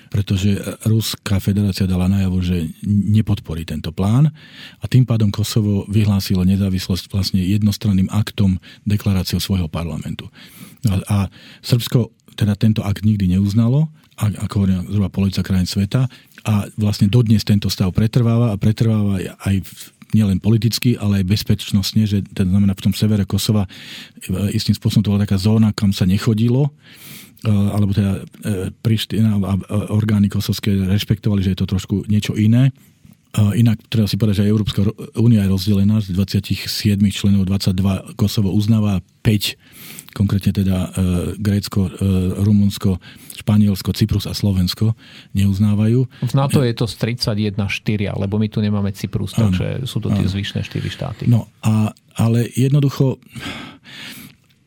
pretože Ruská federácia dala najavo, že nepodporí tento plán a tým pádom Kosovo vyhlásilo nezávislosť vlastne jednostranným aktom deklaráciou svojho parlamentu. A, a Srbsko teda tento akt nikdy neuznalo, ako hovorí zhruba polovica krajín sveta a vlastne dodnes tento stav pretrváva a pretrváva aj v nielen politicky, ale aj bezpečnostne, že to znamená v tom severe Kosova e, istým spôsobom to bola taká zóna, kam sa nechodilo E, alebo teda e, Priština a orgány kosovské rešpektovali, že je to trošku niečo iné. Inak treba si povedať, že Európska únia je rozdelená z 27 členov 22 Kosovo uznáva 5 konkrétne teda e, Grécko, e, Rumunsko, Španielsko, Cyprus a Slovensko neuznávajú. V NATO je to z 31-4, lebo my tu nemáme Cyprus, takže sú to tie zvyšné 4 štáty. No a, ale jednoducho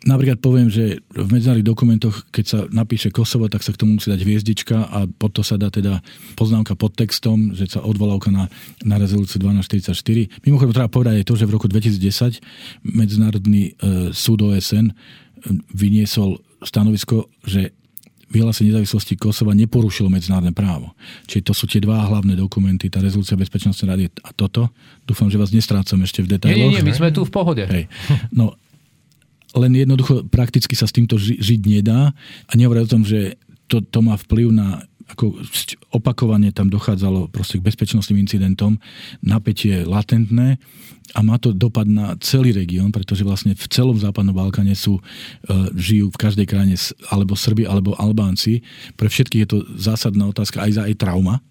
Napríklad poviem, že v medzinárodných dokumentoch, keď sa napíše Kosovo, tak sa k tomu musí dať hviezdička a potom sa dá teda poznámka pod textom, že sa odvolávka na, na rezolúciu 1244. Mimochodom treba povedať aj to, že v roku 2010 Medzinárodný e, súd OSN e, vyniesol stanovisko, že vyhlásenie nezávislosti Kosova neporušilo medzinárodné právo. Čiže to sú tie dva hlavné dokumenty, tá rezolúcia Bezpečnostnej rady a toto. Dúfam, že vás nestrácam ešte v detailoch. Nie, nie, nie, my sme tu v pohode. Hej. No, len jednoducho prakticky sa s týmto ži- žiť nedá a nehovorí o tom, že to, to má vplyv na ako opakovane tam dochádzalo proste k bezpečnostným incidentom, napätie je latentné a má to dopad na celý región, pretože vlastne v celom západnom Balkáne sú, e, žijú v každej krajine alebo Srbi, alebo Albánci. Pre všetkých je to zásadná otázka, aj za aj trauma,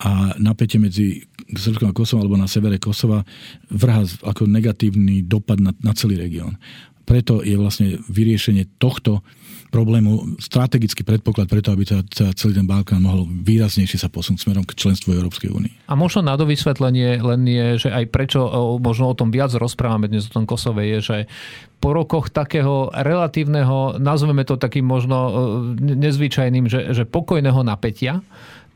a napätie medzi Srbskom a Kosovom alebo na severe Kosova vrhá ako negatívny dopad na, na celý región preto je vlastne vyriešenie tohto problému strategický predpoklad preto, aby sa celý ten Balkán mohol výraznejšie sa posunúť smerom k členstvu Európskej únie. A možno na dovysvetlenie len je, že aj prečo možno o tom viac rozprávame dnes o tom Kosove, je, že po rokoch takého relatívneho, nazveme to takým možno nezvyčajným, že, že pokojného napätia,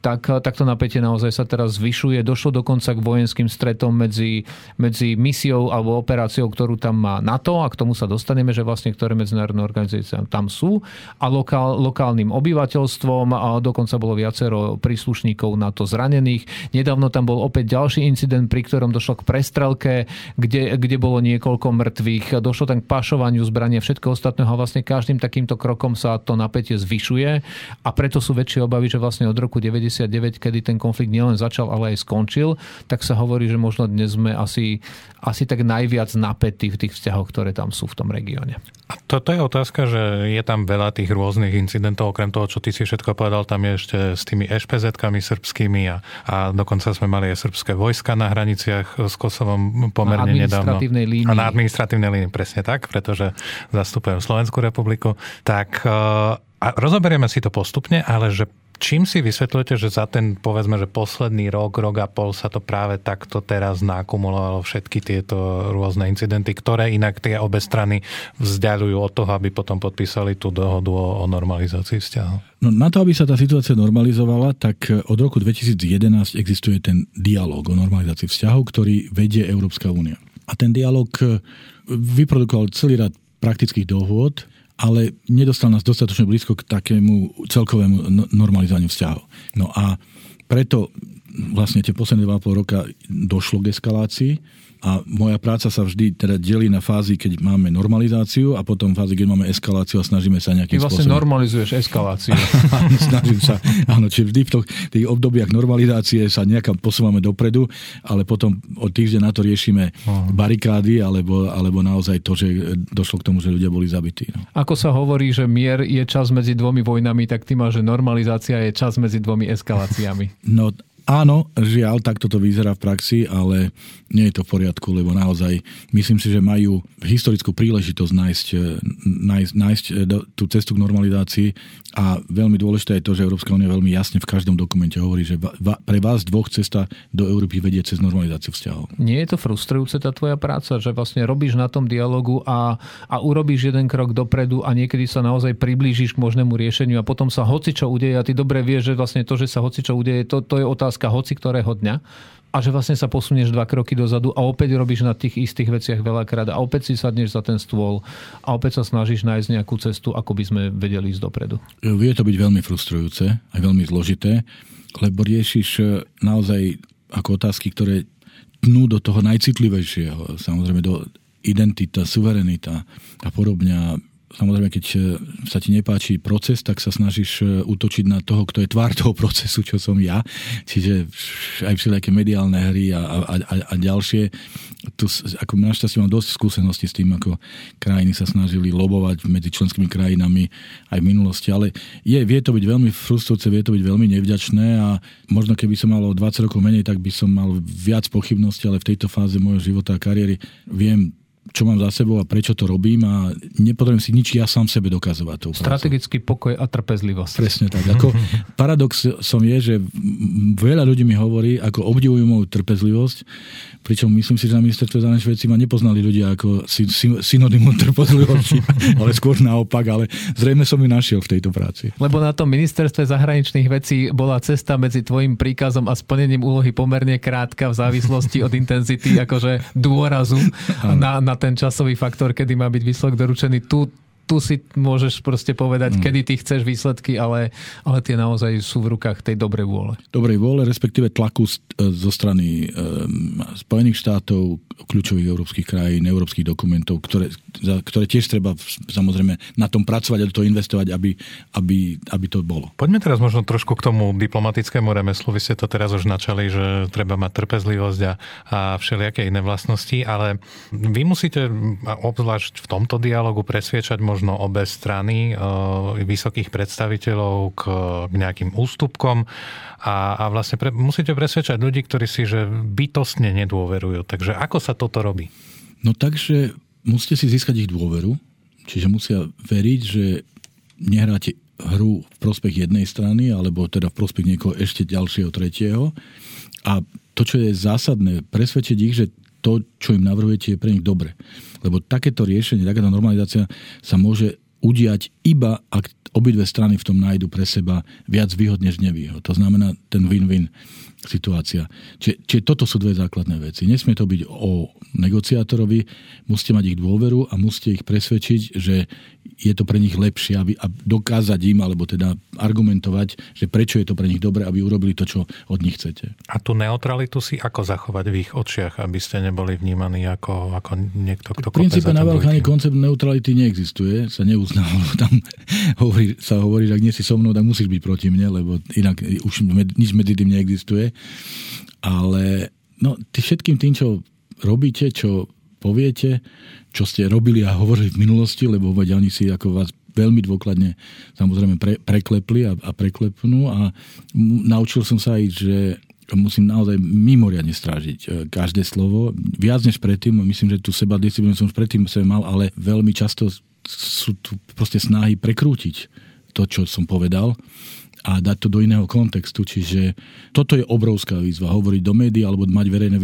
tak, tak to napätie naozaj sa teraz zvyšuje. Došlo dokonca k vojenským stretom medzi, medzi misiou alebo operáciou, ktorú tam má NATO a k tomu sa dostaneme, že vlastne ktoré medzinárodné organizácie tam sú a lokál, lokálnym obyvateľstvom a dokonca bolo viacero príslušníkov NATO zranených. Nedávno tam bol opäť ďalší incident, pri ktorom došlo k prestrelke, kde, kde bolo niekoľko mŕtvych. Došlo tam k pašovaniu zbrania všetko ostatného a vlastne každým takýmto krokom sa to napätie zvyšuje a preto sú väčšie obavy, že vlastne od roku 90 99, kedy ten konflikt nielen začal, ale aj skončil, tak sa hovorí, že možno dnes sme asi, asi tak najviac napätí v tých vzťahoch, ktoré tam sú v tom regióne. A toto je otázka, že je tam veľa tých rôznych incidentov, okrem toho, čo ty si všetko povedal, tam je ešte s tými ešpezetkami srbskými a, a dokonca sme mali aj srbské vojska na hraniciach s Kosovom pomerne na nedávno. Línii. A na administratívnej línii, presne tak, pretože zastupujem Slovenskú republiku. Tak eh, a rozoberieme si to postupne, ale že Čím si vysvetľujete, že za ten, povedzme, že posledný rok, rok a pol sa to práve takto teraz nakumulovalo všetky tieto rôzne incidenty, ktoré inak tie obe strany vzdialujú od toho, aby potom podpísali tú dohodu o, o normalizácii vzťahov? No na to, aby sa tá situácia normalizovala, tak od roku 2011 existuje ten dialog o normalizácii vzťahov, ktorý vedie Európska únia. A ten dialog vyprodukoval celý rad praktických dohôd, ale nedostal nás dostatočne blízko k takému celkovému no, normalizovaniu vzťahov. No a preto vlastne tie posledné 2,5 roka došlo k eskalácii a moja práca sa vždy teda delí na fázy, keď máme normalizáciu a potom fázy, keď máme eskaláciu a snažíme sa nejakým Ty vlastne spôsobom... normalizuješ eskaláciu. Snažím sa, áno, čiže vždy v tých, tých obdobiach normalizácie sa nejakam posúvame dopredu, ale potom od týždeň na to riešime barikády alebo, alebo naozaj to, že došlo k tomu, že ľudia boli zabití. No. Ako sa hovorí, že mier je čas medzi dvomi vojnami, tak ty máš, že normalizácia je čas medzi dvomi eskaláciami. No áno, žiaľ, takto to vyzerá v praxi, ale nie je to v poriadku, lebo naozaj myslím si, že majú historickú príležitosť nájsť, e, nájsť, nájsť e, tú cestu k normalizácii a veľmi dôležité je to, že Európska únia veľmi jasne v každom dokumente hovorí, že pre vás dvoch cesta do Európy vedie cez normalizáciu vzťahov. Nie je to frustrujúce tá tvoja práca, že vlastne robíš na tom dialogu a, a urobíš jeden krok dopredu a niekedy sa naozaj priblížiš k možnému riešeniu a potom sa hoci čo udeje a ty dobre vieš, že vlastne to, že sa hoci čo udeje, to, to je otázka hoci ktorého dňa a že vlastne sa posunieš dva kroky dozadu a opäť robíš na tých istých veciach veľakrát a opäť si sadneš za ten stôl a opäť sa snažíš nájsť nejakú cestu, ako by sme vedeli ísť dopredu. Vie to byť veľmi frustrujúce a veľmi zložité, lebo riešiš e, naozaj ako otázky, ktoré tnú do toho najcitlivejšieho, samozrejme do identita, suverenita a podobne samozrejme, keď e, sa ti nepáči proces, tak sa snažíš e, útočiť na toho, kto je tvár toho procesu, čo som ja. Čiže aj všelijaké mediálne hry a, a, a, a ďalšie. Tu, ako našťastie mám dosť skúseností s tým, ako krajiny sa snažili lobovať medzi členskými krajinami aj v minulosti. Ale je, vie to byť veľmi frustrujúce, vie to byť veľmi nevďačné a možno keby som mal o 20 rokov menej, tak by som mal viac pochybností, ale v tejto fáze môjho života a kariéry viem čo mám za sebou a prečo to robím a nepotrebujem si nič ja sám sebe dokazovať. Tou Strategický pokoj a trpezlivosť. Presne tak. Ako paradox som je, že veľa ľudí mi hovorí, ako obdivujú moju trpezlivosť, pričom myslím si, že na ministerstve zahraničných vecí ma nepoznali ľudia ako synonymum trpezlivosti, ale skôr naopak, ale zrejme som ju našiel v tejto práci. Lebo na tom ministerstve zahraničných vecí bola cesta medzi tvojim príkazom a splnením úlohy pomerne krátka v závislosti od intenzity akože dôrazu na, na ten časový faktor, kedy má byť výsledok doručený. Tu tu si môžeš proste povedať, mm. kedy ty chceš výsledky, ale, ale tie naozaj sú v rukách tej dobrej vôle. Dobrej vôle, respektíve tlaku e, zo strany um, Spojených štátov, kľúčových európskych krajín, európskych dokumentov, ktoré, za, ktoré tiež treba samozrejme na tom pracovať a do toho investovať, aby, aby, aby to bolo. Poďme teraz možno trošku k tomu diplomatickému remeslu. Vy ste to teraz už načali, že treba mať trpezlivosť a, a všelijaké iné vlastnosti, ale vy musíte obzvlášť v tomto dialogu presviečať možno obe strany, e, vysokých predstaviteľov k, k nejakým ústupkom a, a vlastne pre, musíte presvedčať ľudí, ktorí si že bytostne nedôverujú. Takže ako sa toto robí? No takže musíte si získať ich dôveru, čiže musia veriť, že nehráte hru v prospech jednej strany, alebo teda v prospech niekoho ešte ďalšieho, tretieho. A to, čo je zásadné, presvedčiť ich, že to, čo im navrhujete, je pre nich dobre. Lebo takéto riešenie, takáto normalizácia sa môže udiať iba, ak obidve strany v tom nájdu pre seba viac výhod než nevýhod. To znamená ten win-win situácia. Čiže, čiže toto sú dve základné veci. Nesmie to byť o negociátorovi, musíte mať ich dôveru a musíte ich presvedčiť, že je to pre nich lepšie aby, a dokázať im, alebo teda argumentovať, že prečo je to pre nich dobre, aby urobili to, čo od nich chcete. A tú neutralitu si ako zachovať v ich očiach, aby ste neboli vnímaní ako, ako niekto, kto V princípe na Balkáne koncept neutrality neexistuje, sa neuzná, tam hovorí, sa hovorí, že ak nie si so mnou, tak musíš byť proti mne, lebo inak už med, nič medzi tým neexistuje. Ale no, ty všetkým tým, čo robíte, čo poviete, čo ste robili a hovorili v minulosti, lebo veď oni si ako vás veľmi dôkladne samozrejme pre, preklepli a, a preklepnú a naučil som sa aj, že musím naozaj mimoriadne strážiť e, každé slovo. Viac než predtým, myslím, že tu seba disciplínu som už predtým sem mal, ale veľmi často sú tu proste snahy prekrútiť to, čo som povedal a dať to do iného kontextu. Čiže toto je obrovská výzva. Hovoriť do médií alebo mať verejné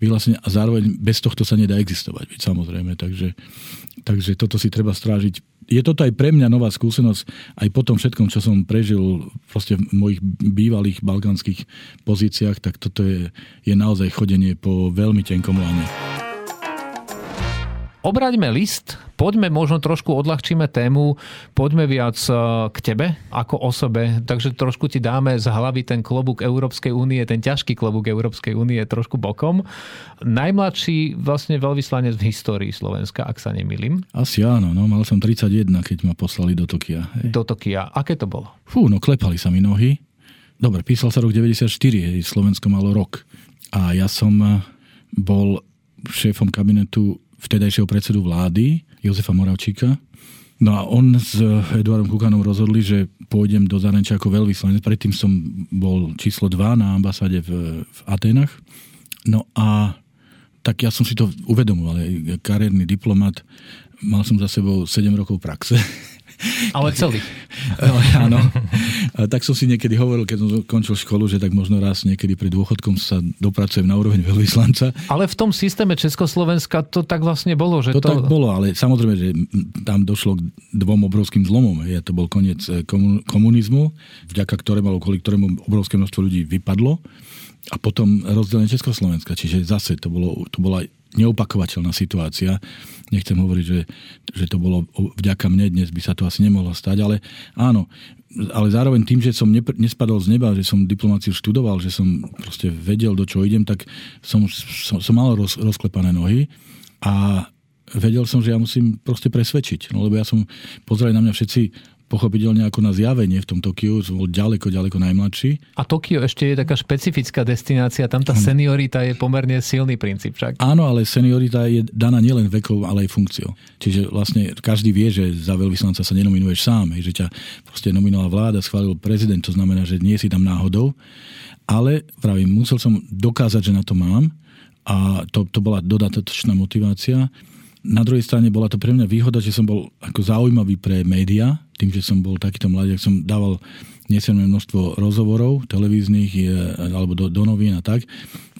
vyhlásenie a zároveň bez tohto sa nedá existovať. Veď samozrejme. Takže, takže toto si treba strážiť. Je toto aj pre mňa nová skúsenosť, aj po tom všetkom, čo som prežil proste v mojich bývalých balkánskych pozíciách, tak toto je, je naozaj chodenie po veľmi tenkom lane. Obraďme list, poďme možno trošku odľahčíme tému, poďme viac e, k tebe ako osobe, takže trošku ti dáme z hlavy ten klobúk Európskej únie, ten ťažký klobúk Európskej únie trošku bokom. Najmladší vlastne veľvyslanec v histórii Slovenska, ak sa nemýlim. Asi áno, no mal som 31, keď ma poslali do Tokia. Hej. Do Tokia. Aké to bolo? Fú, no klepali sa mi nohy. Dobre, písal sa rok 94, hej, Slovensko malo rok. A ja som e, bol šéfom kabinetu vtedajšieho predsedu vlády Jozefa Moravčíka No a on s Eduardom Kukanom rozhodli, že pôjdem do zahraničia ako veľvyslanec. Predtým som bol číslo 2 na ambasáde v, v Atenách. No a tak ja som si to uvedomoval. Kariérny diplomat, mal som za sebou 7 rokov praxe ale celý. Áno. Tak som si niekedy hovoril, keď som končil školu, že tak možno raz niekedy pri dôchodkom sa dopracujem na úroveň veľvyslanca. Ale v tom systéme Československa to tak vlastne bolo, že to... To tak bolo, ale samozrejme, že tam došlo k dvom obrovským zlomom. Je, to bol koniec eh, komunizmu, vďaka ktorému, kvôli ktorému obrovské množstvo ľudí vypadlo a potom rozdelenie Československa. Čiže zase to, bolo, to bola neopakovateľná situácia. Nechcem hovoriť, že, že to bolo vďaka mne, dnes by sa to asi nemohlo stať, ale áno, ale zároveň tým, že som nespadol z neba, že som diplomáciu študoval, že som proste vedel, do čo idem, tak som, som, som mal roz, rozklepané nohy a vedel som, že ja musím proste presvedčiť. No lebo ja som, pozerali na mňa všetci pochopiteľne ako na zjavenie v tom Tokiu, som bol ďaleko, ďaleko najmladší. A Tokio ešte je taká špecifická destinácia, tam tá seniorita je pomerne silný princíp však. Áno, ale seniorita je daná nielen vekou, ale aj funkciou. Čiže vlastne každý vie, že za veľvyslanca sa nenominuješ sám, že ťa proste nominovala vláda, schválil prezident, to znamená, že nie si tam náhodou. Ale, pravím, musel som dokázať, že na to mám a to, to bola dodatočná motivácia. Na druhej strane bola to pre mňa výhoda, že som bol ako zaujímavý pre médiá, tým, že som bol takýto mladý, som dával nesmierne množstvo rozhovorov televíznych alebo do, do novín a tak.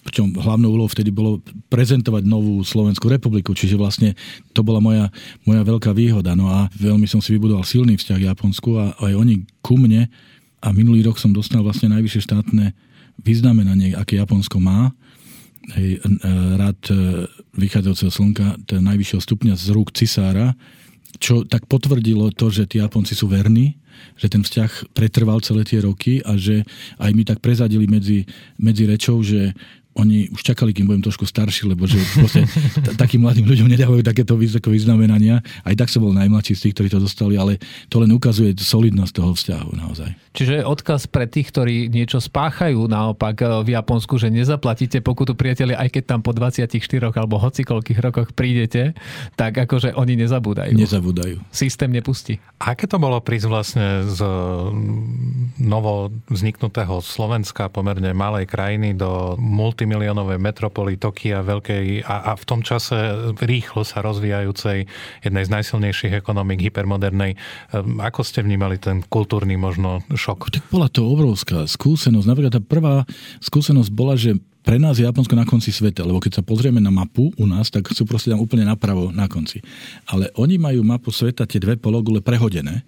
Pričom hlavnou úlohou vtedy bolo prezentovať novú Slovenskú republiku, čiže vlastne to bola moja, moja veľká výhoda. No a veľmi som si vybudoval silný vzťah Japonsku a aj oni ku mne. A minulý rok som dostal vlastne najvyššie štátne vyznamenanie, aké Japonsko má hej, rád e, vychádzajúceho slnka, ten najvyššieho stupňa z rúk cisára, čo tak potvrdilo to, že tí Japonci sú verní, že ten vzťah pretrval celé tie roky a že aj mi tak prezadili medzi, medzi rečou, že oni už čakali, kým budem trošku starší, lebo že proste t- takým mladým ľuďom nedávajú takéto vysoké vyznamenania. Aj tak som bol najmladší z tých, ktorí to dostali, ale to len ukazuje solidnosť toho vzťahu naozaj. Čiže odkaz pre tých, ktorí niečo spáchajú naopak eh, v Japonsku, že nezaplatíte pokutu priateľi, aj keď tam po 24 alebo hocikoľkých rokoch prídete, tak akože oni nezabúdajú. Nezabúdajú. Systém nepustí. Aké to bolo prísť vlastne z mm, novo vzniknutého Slovenska, pomerne malej krajiny, do multimilionovej metropoly Tokia, veľkej a, a v tom čase rýchlo sa rozvíjajúcej jednej z najsilnejších ekonomik hypermodernej. Ehm, ako ste vnímali ten kultúrny možno šok? Tak bola to obrovská skúsenosť. Napríklad tá prvá skúsenosť bola, že pre nás je Japonsko na konci sveta, lebo keď sa pozrieme na mapu u nás, tak sú proste tam úplne napravo na konci. Ale oni majú mapu sveta tie dve pologule prehodené.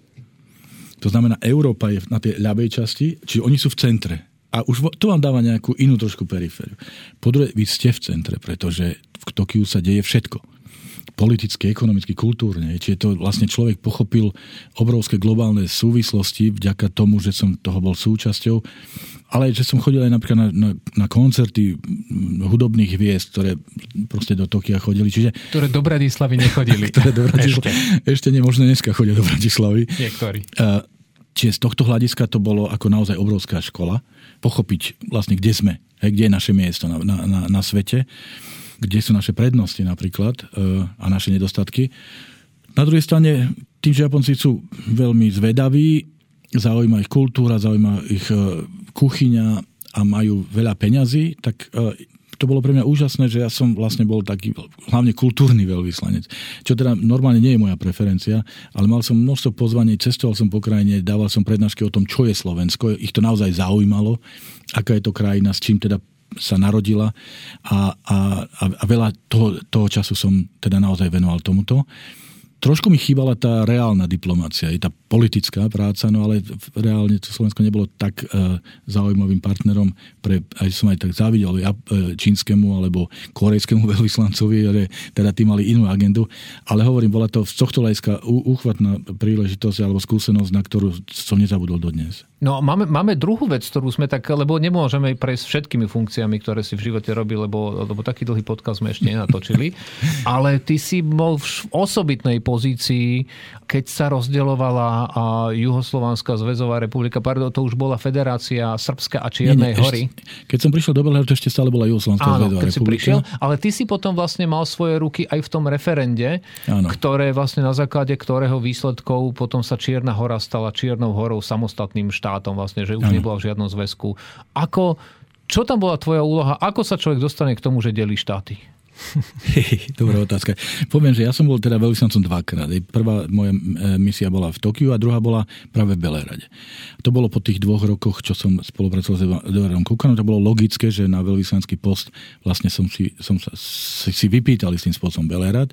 To znamená, Európa je na tej ľavej časti, čiže oni sú v centre. A už to vám dáva nejakú inú trošku perifériu. Po druhé, vy ste v centre, pretože v Tokiu sa deje všetko politicky, ekonomicky, kultúrne. Čiže to vlastne človek pochopil obrovské globálne súvislosti vďaka tomu, že som toho bol súčasťou. Ale že som chodil aj napríklad na, na, na koncerty hudobných hviezd, ktoré proste do Tokia chodili. Čiže, ktoré do Bratislavy nechodili. ktoré do Bratislavy, ešte. ešte nemožno dneska chodia do Bratislavy. Niektorí. čiže z tohto hľadiska to bolo ako naozaj obrovská škola. Pochopiť vlastne, kde sme, kde je naše miesto na, na, na, na svete kde sú naše prednosti napríklad e, a naše nedostatky. Na druhej strane, tým, že Japonci sú veľmi zvedaví, zaujíma ich kultúra, zaujíma ich e, kuchyňa a majú veľa peňazí, tak e, to bolo pre mňa úžasné, že ja som vlastne bol taký hlavne kultúrny veľvyslanec. Čo teda normálne nie je moja preferencia, ale mal som množstvo pozvaní, cestoval som po krajine, dával som prednášky o tom, čo je Slovensko. Ich to naozaj zaujímalo, aká je to krajina, s čím teda sa narodila a, a, a veľa toho, toho času som teda naozaj venoval tomuto. Trošku mi chýbala tá reálna diplomácia, tá politická práca, no ale reálne to Slovensko nebolo tak uh, zaujímavým partnerom, pre, aj som aj tak závidel ja, uh, čínskemu alebo korejskému veľvyslancovi, ale teda tí mali inú agendu. Ale hovorím, bola to z tohto hľadiska úchvatná príležitosť alebo skúsenosť, na ktorú som nezabudol dodnes. No máme, máme druhú vec, ktorú sme tak, lebo nemôžeme prejsť všetkými funkciami, ktoré si v živote robí, lebo, lebo taký dlhý podcast sme ešte nenatočili. Ale ty si bol v osobitnej pozícii, keď sa rozdeľovala a Juhoslovanská zväzová republika, pardon, to už bola Federácia Srbska a Čiernej nie, nie, hory. Ešte, keď som prišiel do Belehradu, to ešte stále bola Juhoslovanská Áno, zväzová keď republika. Si prišiel, ale ty si potom vlastne mal svoje ruky aj v tom referende, Áno. ktoré vlastne na základe ktorého výsledkov potom sa Čierna hora stala Čiernou horou samostatným štátom, vlastne, že už Áno. nebola v žiadnom zväzku. Ako, čo tam bola tvoja úloha? Ako sa človek dostane k tomu, že delí štáty? Dobrá otázka. Poviem, že ja som bol teda veľvyslancom dvakrát. Prvá moja e, misia bola v Tokiu a druhá bola práve v Belehrade. To bolo po tých dvoch rokoch, čo som spolupracoval s Eduardom Kukanom. To bolo logické, že na veľvyslanský post vlastne som si, som sa, si, si vypýtal tým spôsobom Belehrad.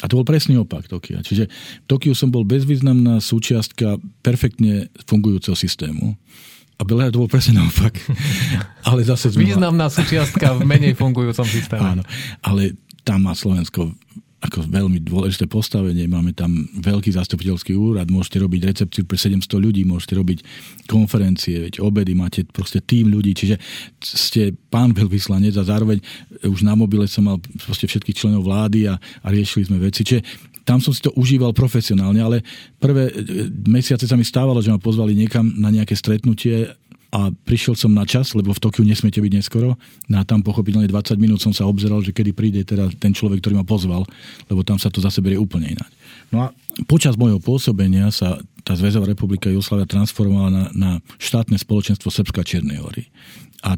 A to bol presný opak Tokia. Čiže v Tokiu som bol bezvýznamná súčiastka perfektne fungujúceho systému a Belehrad to bol presne naopak. ale zase sme... Významná súčiastka v menej fungujúcom systéme. Áno, ale tam má Slovensko ako veľmi dôležité postavenie. Máme tam veľký zastupiteľský úrad, môžete robiť recepciu pre 700 ľudí, môžete robiť konferencie, veď obedy, máte proste tým ľudí, čiže ste pán veľvyslanec a zároveň už na mobile som mal proste všetkých členov vlády a, a riešili sme veci. Čiže tam som si to užíval profesionálne, ale prvé e, mesiace sa mi stávalo, že ma pozvali niekam na nejaké stretnutie a prišiel som na čas, lebo v Tokiu nesmiete byť neskoro. No a tam pochopiteľne 20 minút som sa obzeral, že kedy príde teda ten človek, ktorý ma pozval, lebo tam sa to zase berie úplne ináč. No a počas môjho pôsobenia sa tá Zväzová republika Jugoslavia transformovala na, na štátne spoločenstvo Srbska Čiernej hory. A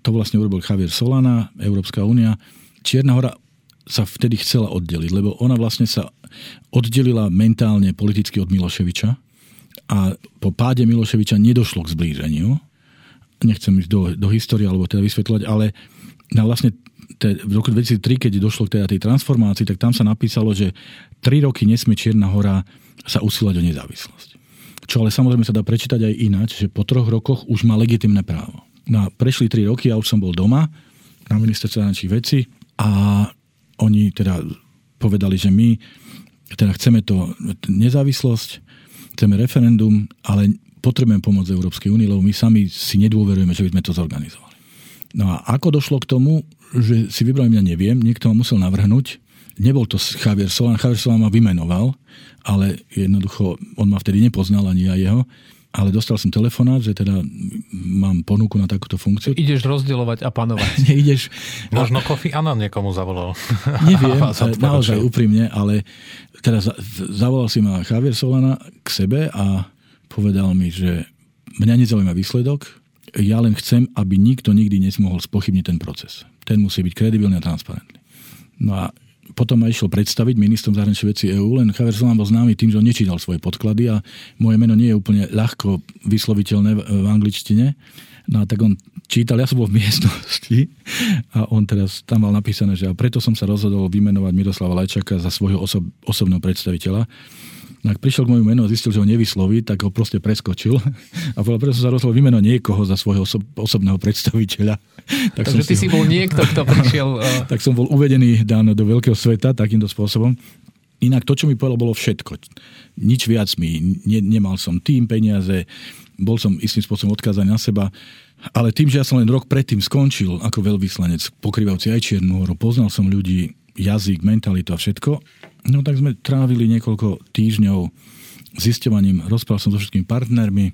to vlastne urobil Javier Solana, Európska únia. Čierna hora sa vtedy chcela oddeliť, lebo ona vlastne sa oddelila mentálne politicky od Miloševiča a po páde Miloševiča nedošlo k zblíženiu. Nechcem ísť do, do histórie alebo teda vysvetľovať, ale na vlastne te, v roku 2003, keď došlo k teda tej transformácii, tak tam sa napísalo, že tri roky nesmie Čierna hora sa usilať o nezávislosť. Čo ale samozrejme sa dá prečítať aj ináč, že po troch rokoch už má legitimné právo. No a prešli tri roky, ja už som bol doma na ministerstve zahraničných vecí a oni teda povedali, že my teda chceme to nezávislosť, chceme referendum, ale potrebujeme pomoc Európskej únie, lebo my sami si nedôverujeme, že by sme to zorganizovali. No a ako došlo k tomu, že si vybrali mňa, neviem, niekto ma musel navrhnúť. Nebol to Javier Solán, Javier Solán ma vymenoval, ale jednoducho on ma vtedy nepoznal ani ja jeho ale dostal som telefonát, že teda mám ponuku na takúto funkciu. Ideš rozdielovať a panovať. Neideš. Možno Kofi Annan niekomu zavolal. Neviem, naozaj úprimne, ale teda zavolal si ma Javier Solana k sebe a povedal mi, že mňa nezaujíma výsledok, ja len chcem, aby nikto nikdy nesmohol spochybniť ten proces. Ten musí byť kredibilný a transparentný. No a potom ma išiel predstaviť ministrom zahraničných vecí EÚ, len Javier Solán bol známy tým, že on nečítal svoje podklady a moje meno nie je úplne ľahko vysloviteľné v angličtine. No a tak on čítal, ja som bol v miestnosti a on teraz tam mal napísané, že a preto som sa rozhodol vymenovať Miroslava Lajčaka za svojho osob, osobného predstaviteľa. No ak prišiel k môjmu menu a zistil, že ho nevysloví, tak ho proste preskočil. A povedal, preto som sa rozhodol vymenovať niekoho za svojho osob, osobného predstaviteľa. Tak Takže ty si bol niekto, kto prišiel... Uh... tak som bol uvedený dan do veľkého sveta takýmto spôsobom. Inak to, čo mi povedal, bolo všetko. Nič viac mi, ne, nemal som tým peniaze, bol som istým spôsobom odkázaný na seba. Ale tým, že ja som len rok predtým skončil ako veľvyslanec, pokrývajúci aj Čiernu horu, poznal som ľudí, jazyk, mentalitu a všetko, No tak sme trávili niekoľko týždňov zisťovaním, rozprával som so všetkými partnermi,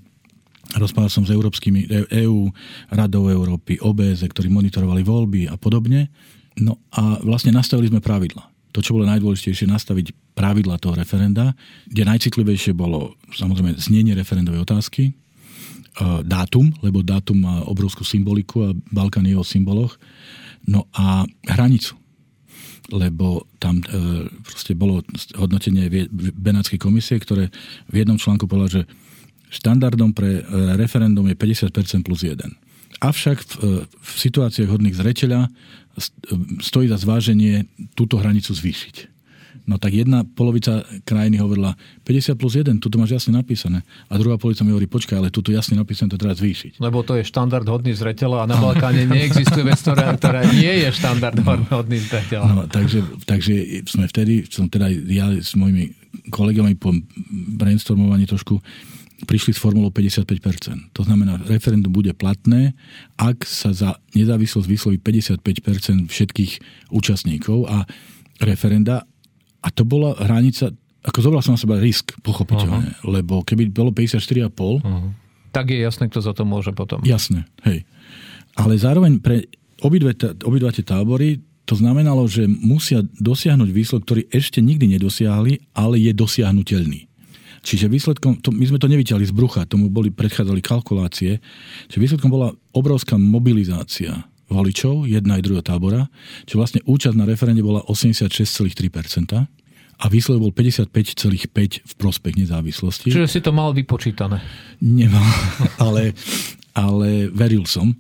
rozprával som s európskymi EU, e Radou Európy, OBS, ktorí monitorovali voľby a podobne. No a vlastne nastavili sme pravidla. To, čo bolo najdôležitejšie, nastaviť pravidla toho referenda, kde najcitlivejšie bolo samozrejme znenie referendovej otázky, e, dátum, lebo dátum má obrovskú symboliku a Balkán je o symboloch, no a hranicu lebo tam e, proste bolo hodnotenie Benátskej komisie, ktoré v jednom článku povedalo, že štandardom pre e, referendum je 50% plus 1. Avšak v, e, v situáciách hodných zreteľa stojí za zváženie túto hranicu zvýšiť. No tak jedna polovica krajiny hovorila 50 plus 1, tu máš jasne napísané. A druhá polovica mi hovorí, počkaj, ale tu jasne napísané, to treba zvýšiť. Lebo to je štandard hodný zreteľa a na Balkáne neexistuje vec, ktorá, ktorá nie je štandard no. hodný zreteľa. No, takže, takže sme vtedy, som teda ja s mojimi kolegami po brainstormovaní trošku prišli s formulou 55%. To znamená, referendum bude platné, ak sa za nezávislosť vysloví 55% všetkých účastníkov a referenda a to bola hranica ako zobral som na seba risk, pochopiteľne, uh-huh. lebo keby bolo 54,5, uh-huh. tak je jasné, kto za to môže potom. Jasné, hej. Ale zároveň pre obidve, obidva tie tábory to znamenalo, že musia dosiahnuť výsledok, ktorý ešte nikdy nedosiahli, ale je dosiahnutelný. Čiže výsledkom, to, my sme to nevyťali z brucha, tomu boli predchádzali kalkulácie, čiže výsledkom bola obrovská mobilizácia voličov, jedna aj druhého tábora, čiže vlastne účasť na referende bola 86,3% a výsledok bol 55,5 v prospech nezávislosti. Čiže si to mal vypočítané? Nemal, ale, ale veril som.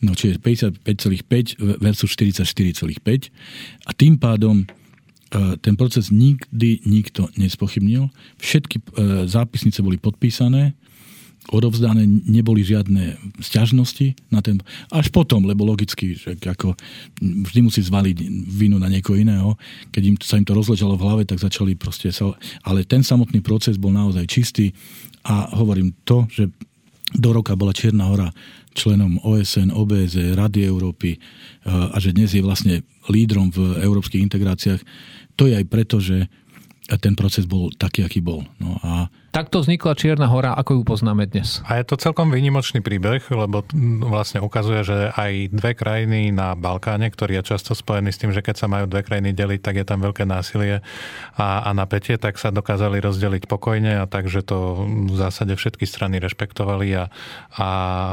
No čiže 55,5 versus 44,5 a tým pádom E, ten proces nikdy nikto nespochybnil. Všetky e, zápisnice boli podpísané, odovzdané, neboli žiadne sťažnosti na ten... Až potom, lebo logicky, že ako vždy musí zvaliť vinu na niekoho iného. Keď im, sa im to rozležalo v hlave, tak začali proste sa... Ale ten samotný proces bol naozaj čistý a hovorím to, že do roka bola Čierna hora členom OSN, OBZ, Rady Európy e, a že dnes je vlastne lídrom v európskych integráciách to je aj preto, že ten proces bol taký, aký bol. No a Takto vznikla Čierna hora, ako ju poznáme dnes. A je to celkom výnimočný príbeh, lebo vlastne ukazuje, že aj dve krajiny na Balkáne, ktorý je často spojený s tým, že keď sa majú dve krajiny deliť, tak je tam veľké násilie a, a napätie, tak sa dokázali rozdeliť pokojne a takže to v zásade všetky strany rešpektovali a, a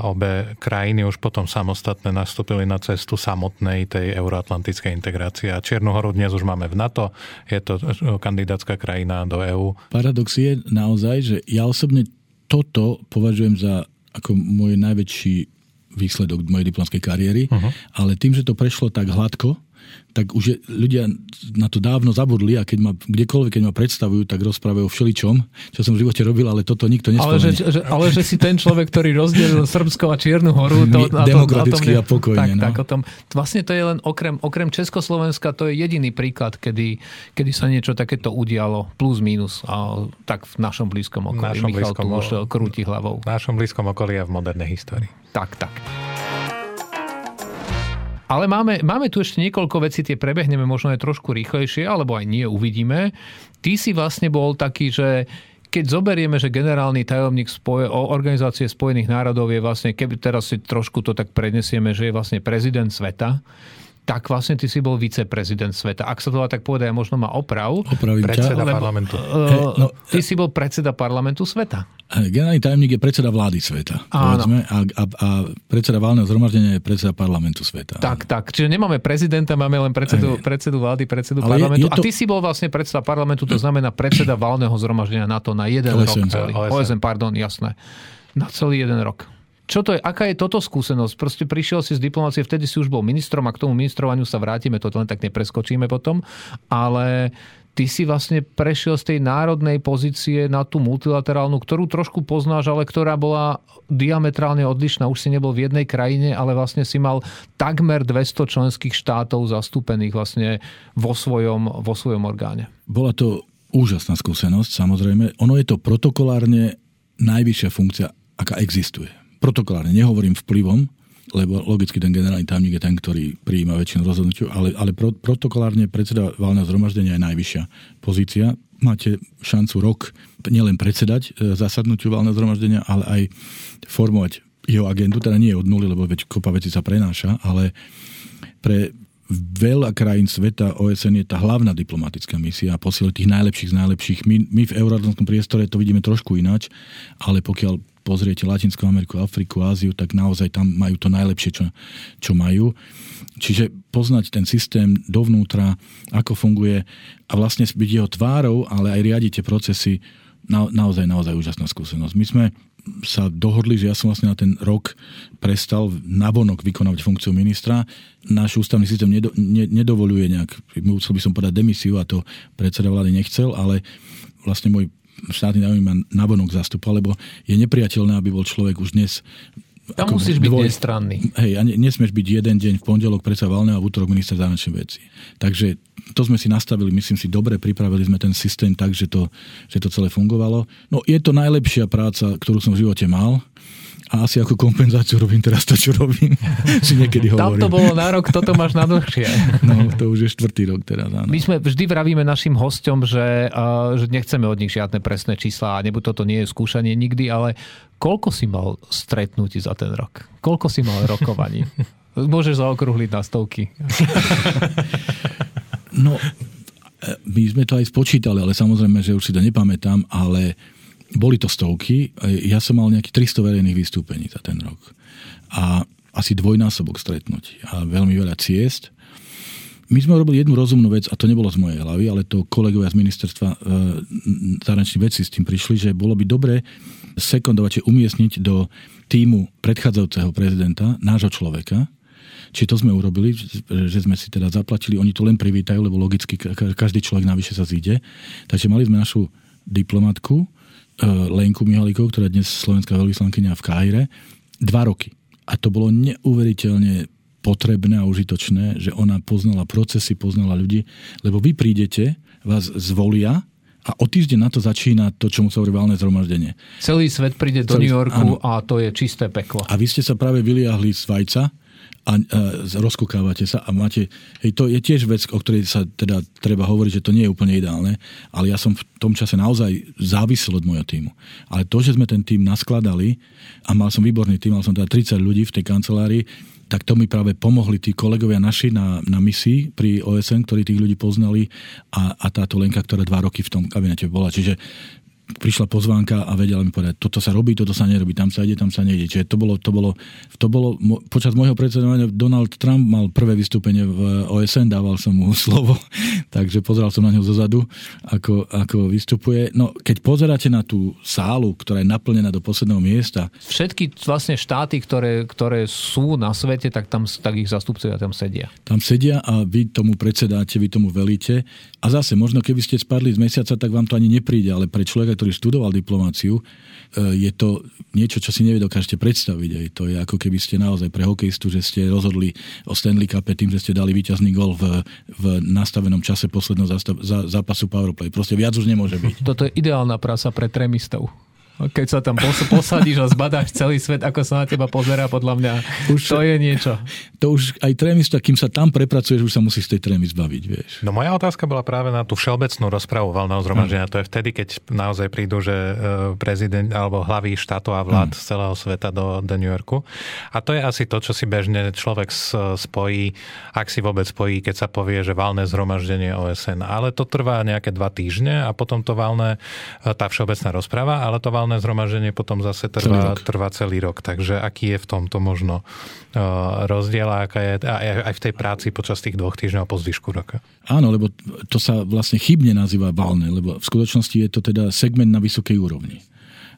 obe krajiny už potom samostatne nastúpili na cestu samotnej tej euroatlantickej integrácie. A Čiernu horu dnes už máme v NATO, je to kandidátska krajina do EÚ. Paradox je naozaj naozaj, že ja osobne toto považujem za ako môj najväčší výsledok mojej diplomskej kariéry, uh-huh. ale tým, že to prešlo tak hladko, tak už je, ľudia na to dávno zabudli a keď ma kdekoľvek, keď ma predstavujú, tak rozprávajú o všeličom, čo som v živote robil, ale toto nikto nespomenie. Ale že, že, ale že si ten človek, ktorý rozdelil Srbsko a Čiernu horu, to, My, demokraticky a, tom, a pokojne. Tak, no. tak o tom, vlastne to je len okrem, okrem Československa, to je jediný príklad, kedy, kedy sa niečo takéto udialo, plus minus, a tak v našom blízkom okolí. Našom Michal blízkom, tu už krúti hlavou. V našom blízkom okolí a v modernej histórii. Tak, tak. Ale máme, máme tu ešte niekoľko vecí, tie prebehneme možno aj trošku rýchlejšie, alebo aj nie, uvidíme. Ty si vlastne bol taký, že keď zoberieme, že generálny tajomník spoje, Organizácie spojených národov je vlastne, keby teraz si trošku to tak prednesieme, že je vlastne prezident sveta, tak vlastne ty si bol viceprezident sveta. Ak sa to dá tak povedať, možno ma oprav. Opravím predseda ťa, parlamentu. Uh, no, ty si bol predseda parlamentu sveta. Generálny tajomník je predseda vlády sveta. Povedzme, a, a, a predseda válneho zhromaždenia je predseda parlamentu sveta. Tak, tak. Čiže nemáme prezidenta, máme len predsedu, predsedu vlády, predsedu Ale parlamentu. Je, je to... A ty si bol vlastne predseda parlamentu, to znamená predseda válneho zhromaždenia NATO na jeden OSN. rok celý. OSN. OSN, pardon, jasné. Na celý jeden rok. Čo to je, aká je toto skúsenosť? Proste prišiel si z diplomácie, vtedy si už bol ministrom a k tomu ministrovaniu sa vrátime, to len tak nepreskočíme potom, ale ty si vlastne prešiel z tej národnej pozície na tú multilaterálnu, ktorú trošku poznáš, ale ktorá bola diametrálne odlišná. Už si nebol v jednej krajine, ale vlastne si mal takmer 200 členských štátov zastúpených vlastne vo svojom, vo svojom orgáne. Bola to úžasná skúsenosť, samozrejme. Ono je to protokolárne najvyššia funkcia, aká existuje protokolárne, nehovorím vplyvom, lebo logicky ten generálny tajomník je ten, ktorý prijíma väčšinu rozhodnutiu, ale, ale pro, protokolárne predseda valného zhromaždenia je najvyššia pozícia. Máte šancu rok nielen predsedať e, zasadnutiu valného zhromaždenia, ale aj formovať jeho agendu, teda nie od nuly, lebo veď kopa veci sa prenáša, ale pre veľa krajín sveta OSN je tá hlavná diplomatická misia a posielať tých najlepších z najlepších. My, my v euroatlantskom priestore to vidíme trošku ináč, ale pokiaľ pozriete Latinskú Ameriku, Afriku, Áziu, tak naozaj tam majú to najlepšie, čo, čo majú. Čiže poznať ten systém dovnútra, ako funguje a vlastne byť jeho tvárou, ale aj riadiť tie procesy, na, naozaj, naozaj úžasná skúsenosť. My sme sa dohodli, že ja som vlastne na ten rok prestal navonok vykonávať funkciu ministra. Náš ústavný systém nedo, ne, nedovoluje nejak, musel by som podať demisiu a to predseda vlády nechcel, ale vlastne môj štátny tajomník ma navonok zastupoval, lebo je nepriateľné, aby bol človek už dnes tam musíš byť dvoj, nestranný. Hej, a nesmieš byť jeden deň v pondelok predsa valného a v útorok minister zahraničných vecí. Takže to sme si nastavili, myslím si, dobre, pripravili sme ten systém tak, že to, že to celé fungovalo. No je to najlepšia práca, ktorú som v živote mal A asi ako kompenzáciu robím teraz to, čo robím. si niekedy hovorím. Tam to bolo na rok, toto máš na dlhšie. no, to už je štvrtý rok teraz, áno. My sme vždy vravíme našim hosťom, že, uh, že nechceme od nich žiadne presné čísla a nebuď toto nie je skúšanie nikdy, ale koľko si mal stretnutí za ten rok? Koľko si mal rokovaní? Môžeš zaokrúhliť na stovky. no, e, my sme to aj spočítali, ale samozrejme, že už si to nepamätám, ale boli to stovky. Ja som mal nejakých 300 verejných vystúpení za ten rok. A asi dvojnásobok stretnutí a veľmi veľa ciest. My sme robili jednu rozumnú vec, a to nebolo z mojej hlavy, ale to kolegovia z ministerstva e, zahraničných vecí s tým prišli, že bolo by dobre sekundovať, či umiestniť do týmu predchádzajúceho prezidenta nášho človeka, či to sme urobili, že sme si teda zaplatili, oni to len privítajú, lebo logicky každý človek navyše sa zíde. Takže mali sme našu diplomatku, Lenku Mihalikovú, ktorá je dnes slovenská veľvyslankyňa v Káhire, dva roky. A to bolo neuveriteľne potrebné a užitočné, že ona poznala procesy, poznala ľudí, lebo vy prídete, vás zvolia a o týždeň na to začína to, čo sa hovorí valné zhromaždenie. Celý svet príde Celý, do New Yorku áno. a to je čisté peklo. A vy ste sa práve vyliahli z vajca, a, a rozkúkávate sa a máte, hej, to je tiež vec, o ktorej sa teda treba hovoriť, že to nie je úplne ideálne, ale ja som v tom čase naozaj závisel od môjho týmu. Ale to, že sme ten tým naskladali a mal som výborný tým, mal som teda 30 ľudí v tej kancelárii, tak to mi práve pomohli tí kolegovia naši na, na misii pri OSN, ktorí tých ľudí poznali a, a táto Lenka, ktorá dva roky v tom kabinete bola. Čiže prišla pozvánka a vedela mi povedať, toto sa robí, toto sa nerobí, tam sa ide, tam sa nejde. Čiže to bolo, to bolo, to bolo počas môjho predsedovania Donald Trump mal prvé vystúpenie v OSN, dával som mu slovo, takže pozeral som na ňo zozadu, ako, ako vystupuje. No, keď pozeráte na tú sálu, ktorá je naplnená do posledného miesta. Všetky vlastne štáty, ktoré, ktoré sú na svete, tak tam tak ich zastupcovia tam sedia. Tam sedia a vy tomu predsedáte, vy tomu velíte. A zase, možno keby ste spadli z mesiaca, tak vám to ani nepríde, ale pre človeka, ktorý študoval diplomáciu, e, je to niečo, čo si nedokážete predstaviť. Aj to je ako keby ste naozaj pre hokejistu, že ste rozhodli o Stanley Cup tým, že ste dali víťazný gol v, v nastavenom čase posledného zápasu Powerplay. Proste viac už nemôže byť. Toto je ideálna prasa pre tremistov. Keď sa tam pos- posadíš a zbadáš celý svet, ako sa na teba pozerá, podľa mňa už, to je niečo. To už aj trémista, kým sa tam prepracuješ, už sa musí z tej trémy zbaviť, vieš. No moja otázka bola práve na tú všeobecnú rozpravu valného zhromaždenia. Hmm. To je vtedy, keď naozaj prídu, že e, prezident alebo hlavy štátov a vlád hmm. z celého sveta do, do New Yorku. A to je asi to, čo si bežne človek spojí, ak si vôbec spojí, keď sa povie, že valné zhromaždenie OSN. Ale to trvá nejaké dva týždne a potom to valné, e, tá všeobecná rozprava, ale to valné valné zhromaždenie potom zase trvá celý, trvá celý rok. Takže aký je v tomto možno uh, rozdiel a aká je aj v tej práci počas tých dvoch týždňov a po zvyšku roka? Áno, lebo to sa vlastne chybne nazýva valné, lebo v skutočnosti je to teda segment na vysokej úrovni.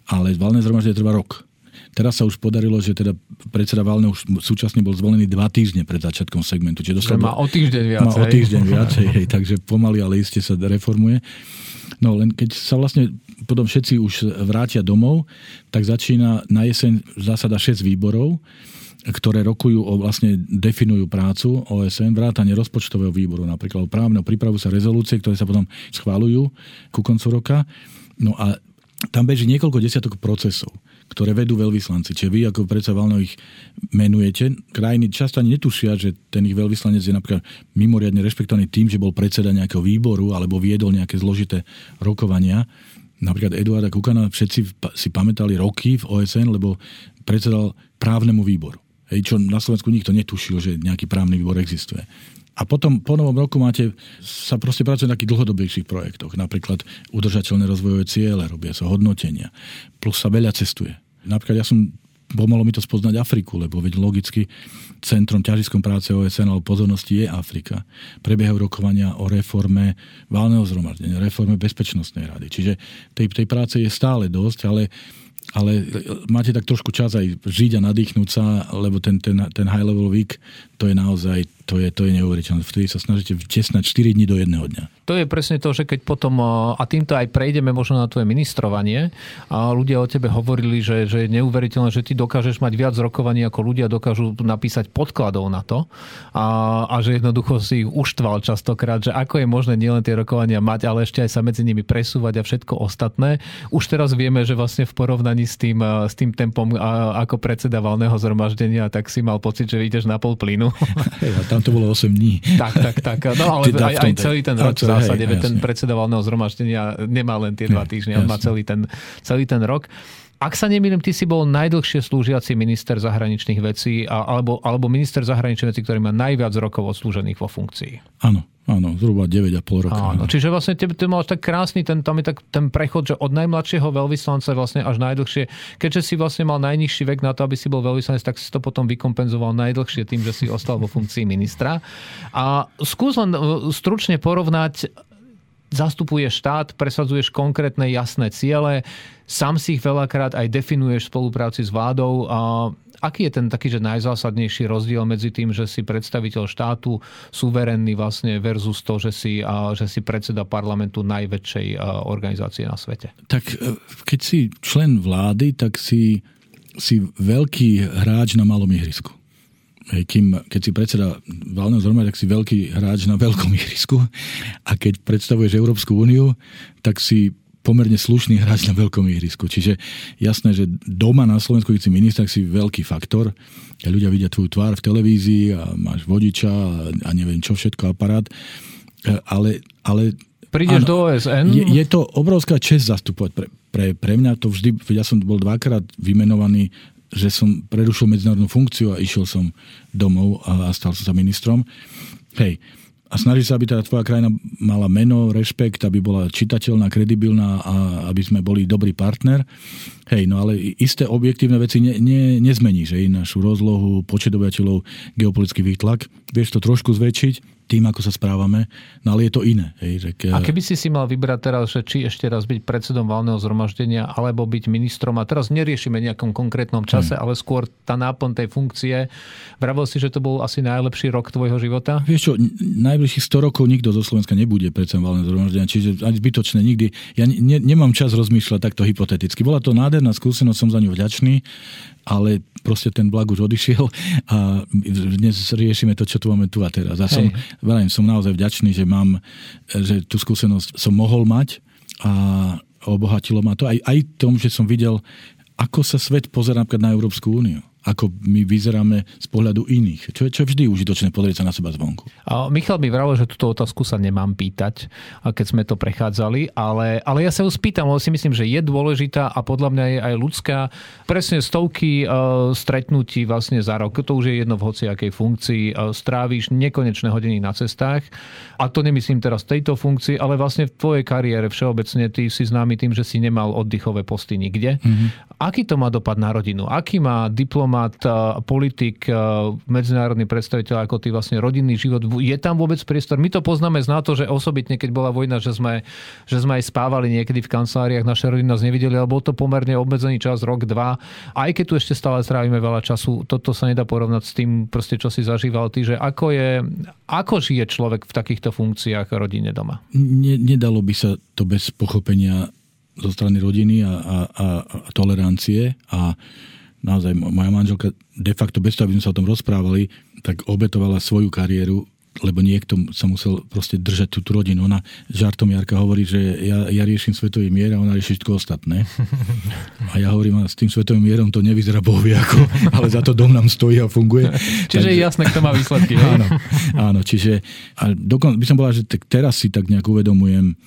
Ale valné zhromaždenie trvá rok. Teraz sa už podarilo, že teda predseda Valne už súčasne bol zvolený dva týždne pred začiatkom segmentu. Čiže dostal, má o týždeň viac. Má o týždeň viac, hej, hej, takže pomaly, ale iste sa reformuje. No len keď sa vlastne potom všetci už vrátia domov, tak začína na jeseň zásada 6 výborov, ktoré rokujú o vlastne definujú prácu OSN, vrátanie rozpočtového výboru, napríklad právneho prípravu sa rezolúcie, ktoré sa potom schválujú ku koncu roka. No a tam beží niekoľko desiatok procesov ktoré vedú veľvyslanci. Čiže vy ako predsa Valno ich menujete. Krajiny často ani netušia, že ten ich veľvyslanec je napríklad mimoriadne rešpektovaný tým, že bol predseda nejakého výboru alebo viedol nejaké zložité rokovania. Napríklad Eduarda Kukana všetci si pamätali roky v OSN, lebo predsedal právnemu výboru. Hej, čo na Slovensku nikto netušil, že nejaký právny výbor existuje. A potom po novom roku máte, sa proste pracuje na takých dlhodobejších projektoch. Napríklad udržateľné rozvojové ciele, robia sa hodnotenia. Plus sa veľa cestuje. Napríklad ja som pomohlo mi to spoznať Afriku, lebo veď logicky centrom ťažiskom práce OSN alebo pozornosti je Afrika. Prebiehajú rokovania o reforme válneho zhromaždenia, reforme bezpečnostnej rady. Čiže tej, tej práce je stále dosť, ale ale máte tak trošku čas aj žiť a nadýchnúť sa, lebo ten, ten, ten high level week, to je naozaj, to je, to je neuveriteľné. Vtedy sa snažíte vtesnať 4 dní do jedného dňa. to je presne to, že keď potom, a týmto aj prejdeme možno na tvoje ministrovanie, a ľudia o tebe hovorili, že, že je neuveriteľné, že ty dokážeš mať viac rokovaní, ako ľudia dokážu napísať podkladov na to a, a že jednoducho si ich uštval častokrát, že ako je možné nielen tie rokovania mať, ale ešte aj sa medzi nimi presúvať a všetko ostatné. Už teraz vieme, že vlastne v porovnaní s tým, s tým tempom ako predseda valného zhromaždenia, tak si mal pocit, že ideš na pol plynu. Hej, a tam to bolo 8 dní. Tak, tak, tak. No ale aj, aj celý ten rok v zásade, hej, ten predseda valného zhromaždenia nemá len tie dva týždne, on má celý ten, celý ten rok. Ak sa nemýlim, ty si bol najdlhšie slúžiaci minister zahraničných vecí alebo, alebo minister zahraničných vecí, ktorý má najviac rokov odslúžených vo funkcii. Áno, áno, zhruba 9,5 roka. Áno, čiže vlastne tebe, to mal tak krásny, ten, tam je tak ten prechod, že od najmladšieho veľvyslanca vlastne až najdlhšie. Keďže si vlastne mal najnižší vek na to, aby si bol veľvyslanec, tak si to potom vykompenzoval najdlhšie tým, že si ostal vo funkcii ministra. A skús len e, stručne porovnať zastupuješ štát, presadzuješ konkrétne jasné ciele, sám si ich veľakrát aj definuješ v spolupráci s vládou. A aký je ten taký, že najzásadnejší rozdiel medzi tým, že si predstaviteľ štátu, suverénny vlastne versus to, že si, že si predseda parlamentu najväčšej organizácie na svete? Tak e, keď si člen vlády, tak si, si veľký hráč na malom ihrisku. Hej, kým, keď si predseda valného zhromaždenia, tak si veľký hráč na veľkom ihrisku a keď predstavuješ Európsku úniu, tak si pomerne slušný hráč na veľkom ihrisku. Čiže jasné, že doma na Slovensku, keď si minister, si veľký faktor. A ľudia vidia tvoju tvár v televízii a máš vodiča a, neviem čo všetko, aparát. E, ale, ale Prídeš áno, do OSN? Je, je to obrovská čest zastupovať. Pre, pre, pre mňa to vždy, ja som bol dvakrát vymenovaný že som prerušil medzinárodnú funkciu a išiel som domov a, a stal som sa ministrom. Hej, a snaží sa, aby tá tvoja krajina mala meno, rešpekt, aby bola čitateľná, kredibilná a aby sme boli dobrý partner. Hej, no ale isté objektívne veci ne, ne, nezmeníš, hej, našu rozlohu, počet obyvateľov, geopolitický výtlak. Vieš to trošku zväčšiť, tým, ako sa správame, no ale je to iné. Hej, že ke... A keby si si mal vybrať teraz, že či ešte raz byť predsedom valného zhromaždenia, alebo byť ministrom, a teraz neriešime nejakom konkrétnom čase, hmm. ale skôr tá náplň tej funkcie, vravil si, že to bol asi najlepší rok tvojho života? Vieš čo, najbližších 100 rokov nikto zo Slovenska nebude predsedom valného zhromaždenia, čiže ani zbytočné nikdy. Ja ne, nemám čas rozmýšľať takto hypoteticky. Bola to nádherná skúsenosť, som za ňu vďačný ale proste ten vlak už odišiel a dnes riešime to, čo tu máme tu a teraz. A som, veľmi, som naozaj vďačný, že mám, že tú skúsenosť som mohol mať a obohatilo ma to. Aj, aj tom, že som videl, ako sa svet pozerá na Európsku úniu ako my vyzeráme z pohľadu iných. Čo je, čo je vždy užitočné pozrieť sa na seba zvonku. A Michal mi vravil, že túto otázku sa nemám pýtať, keď sme to prechádzali, ale, ale ja sa ju spýtam, lebo si myslím, že je dôležitá a podľa mňa je aj ľudská. Presne stovky uh, stretnutí vlastne za rok, to už je jedno v hociakej funkcii, uh, strávíš nekonečné hodiny na cestách. A to nemyslím teraz tejto funkcii, ale vlastne v tvojej kariére všeobecne ty si známy tým, že si nemal oddychové posty nikde. Mm-hmm. Aký to má dopad na rodinu? Aký má diplom diplomat, politik, medzinárodný predstaviteľ, ako ty vlastne rodinný život. Je tam vôbec priestor? My to poznáme z to, že osobitne, keď bola vojna, že sme, že sme aj spávali niekedy v kanceláriách, naše rodiny nás nevideli, ale bol to pomerne obmedzený čas, rok, dva. Aj keď tu ešte stále strávime veľa času, toto sa nedá porovnať s tým, proste, čo si zažíval ty, že ako, je, ako žije človek v takýchto funkciách rodine doma? Ne, nedalo by sa to bez pochopenia zo strany rodiny a, a, a tolerancie a naozaj moja manželka de facto bez toho, aby sme sa o tom rozprávali, tak obetovala svoju kariéru, lebo niekto sa musel proste držať tú, tú rodinu. Ona žartom Jarka hovorí, že ja, ja riešim svetový mier a ona rieši všetko ostatné. A ja hovorím, a s tým svetovým mierom to nevyzerá bohvie ako, ale za to dom nám stojí a funguje. Čiže je jasné, kto má výsledky. áno, áno, čiže a dokon, by som povedal, že tak teraz si tak nejak uvedomujem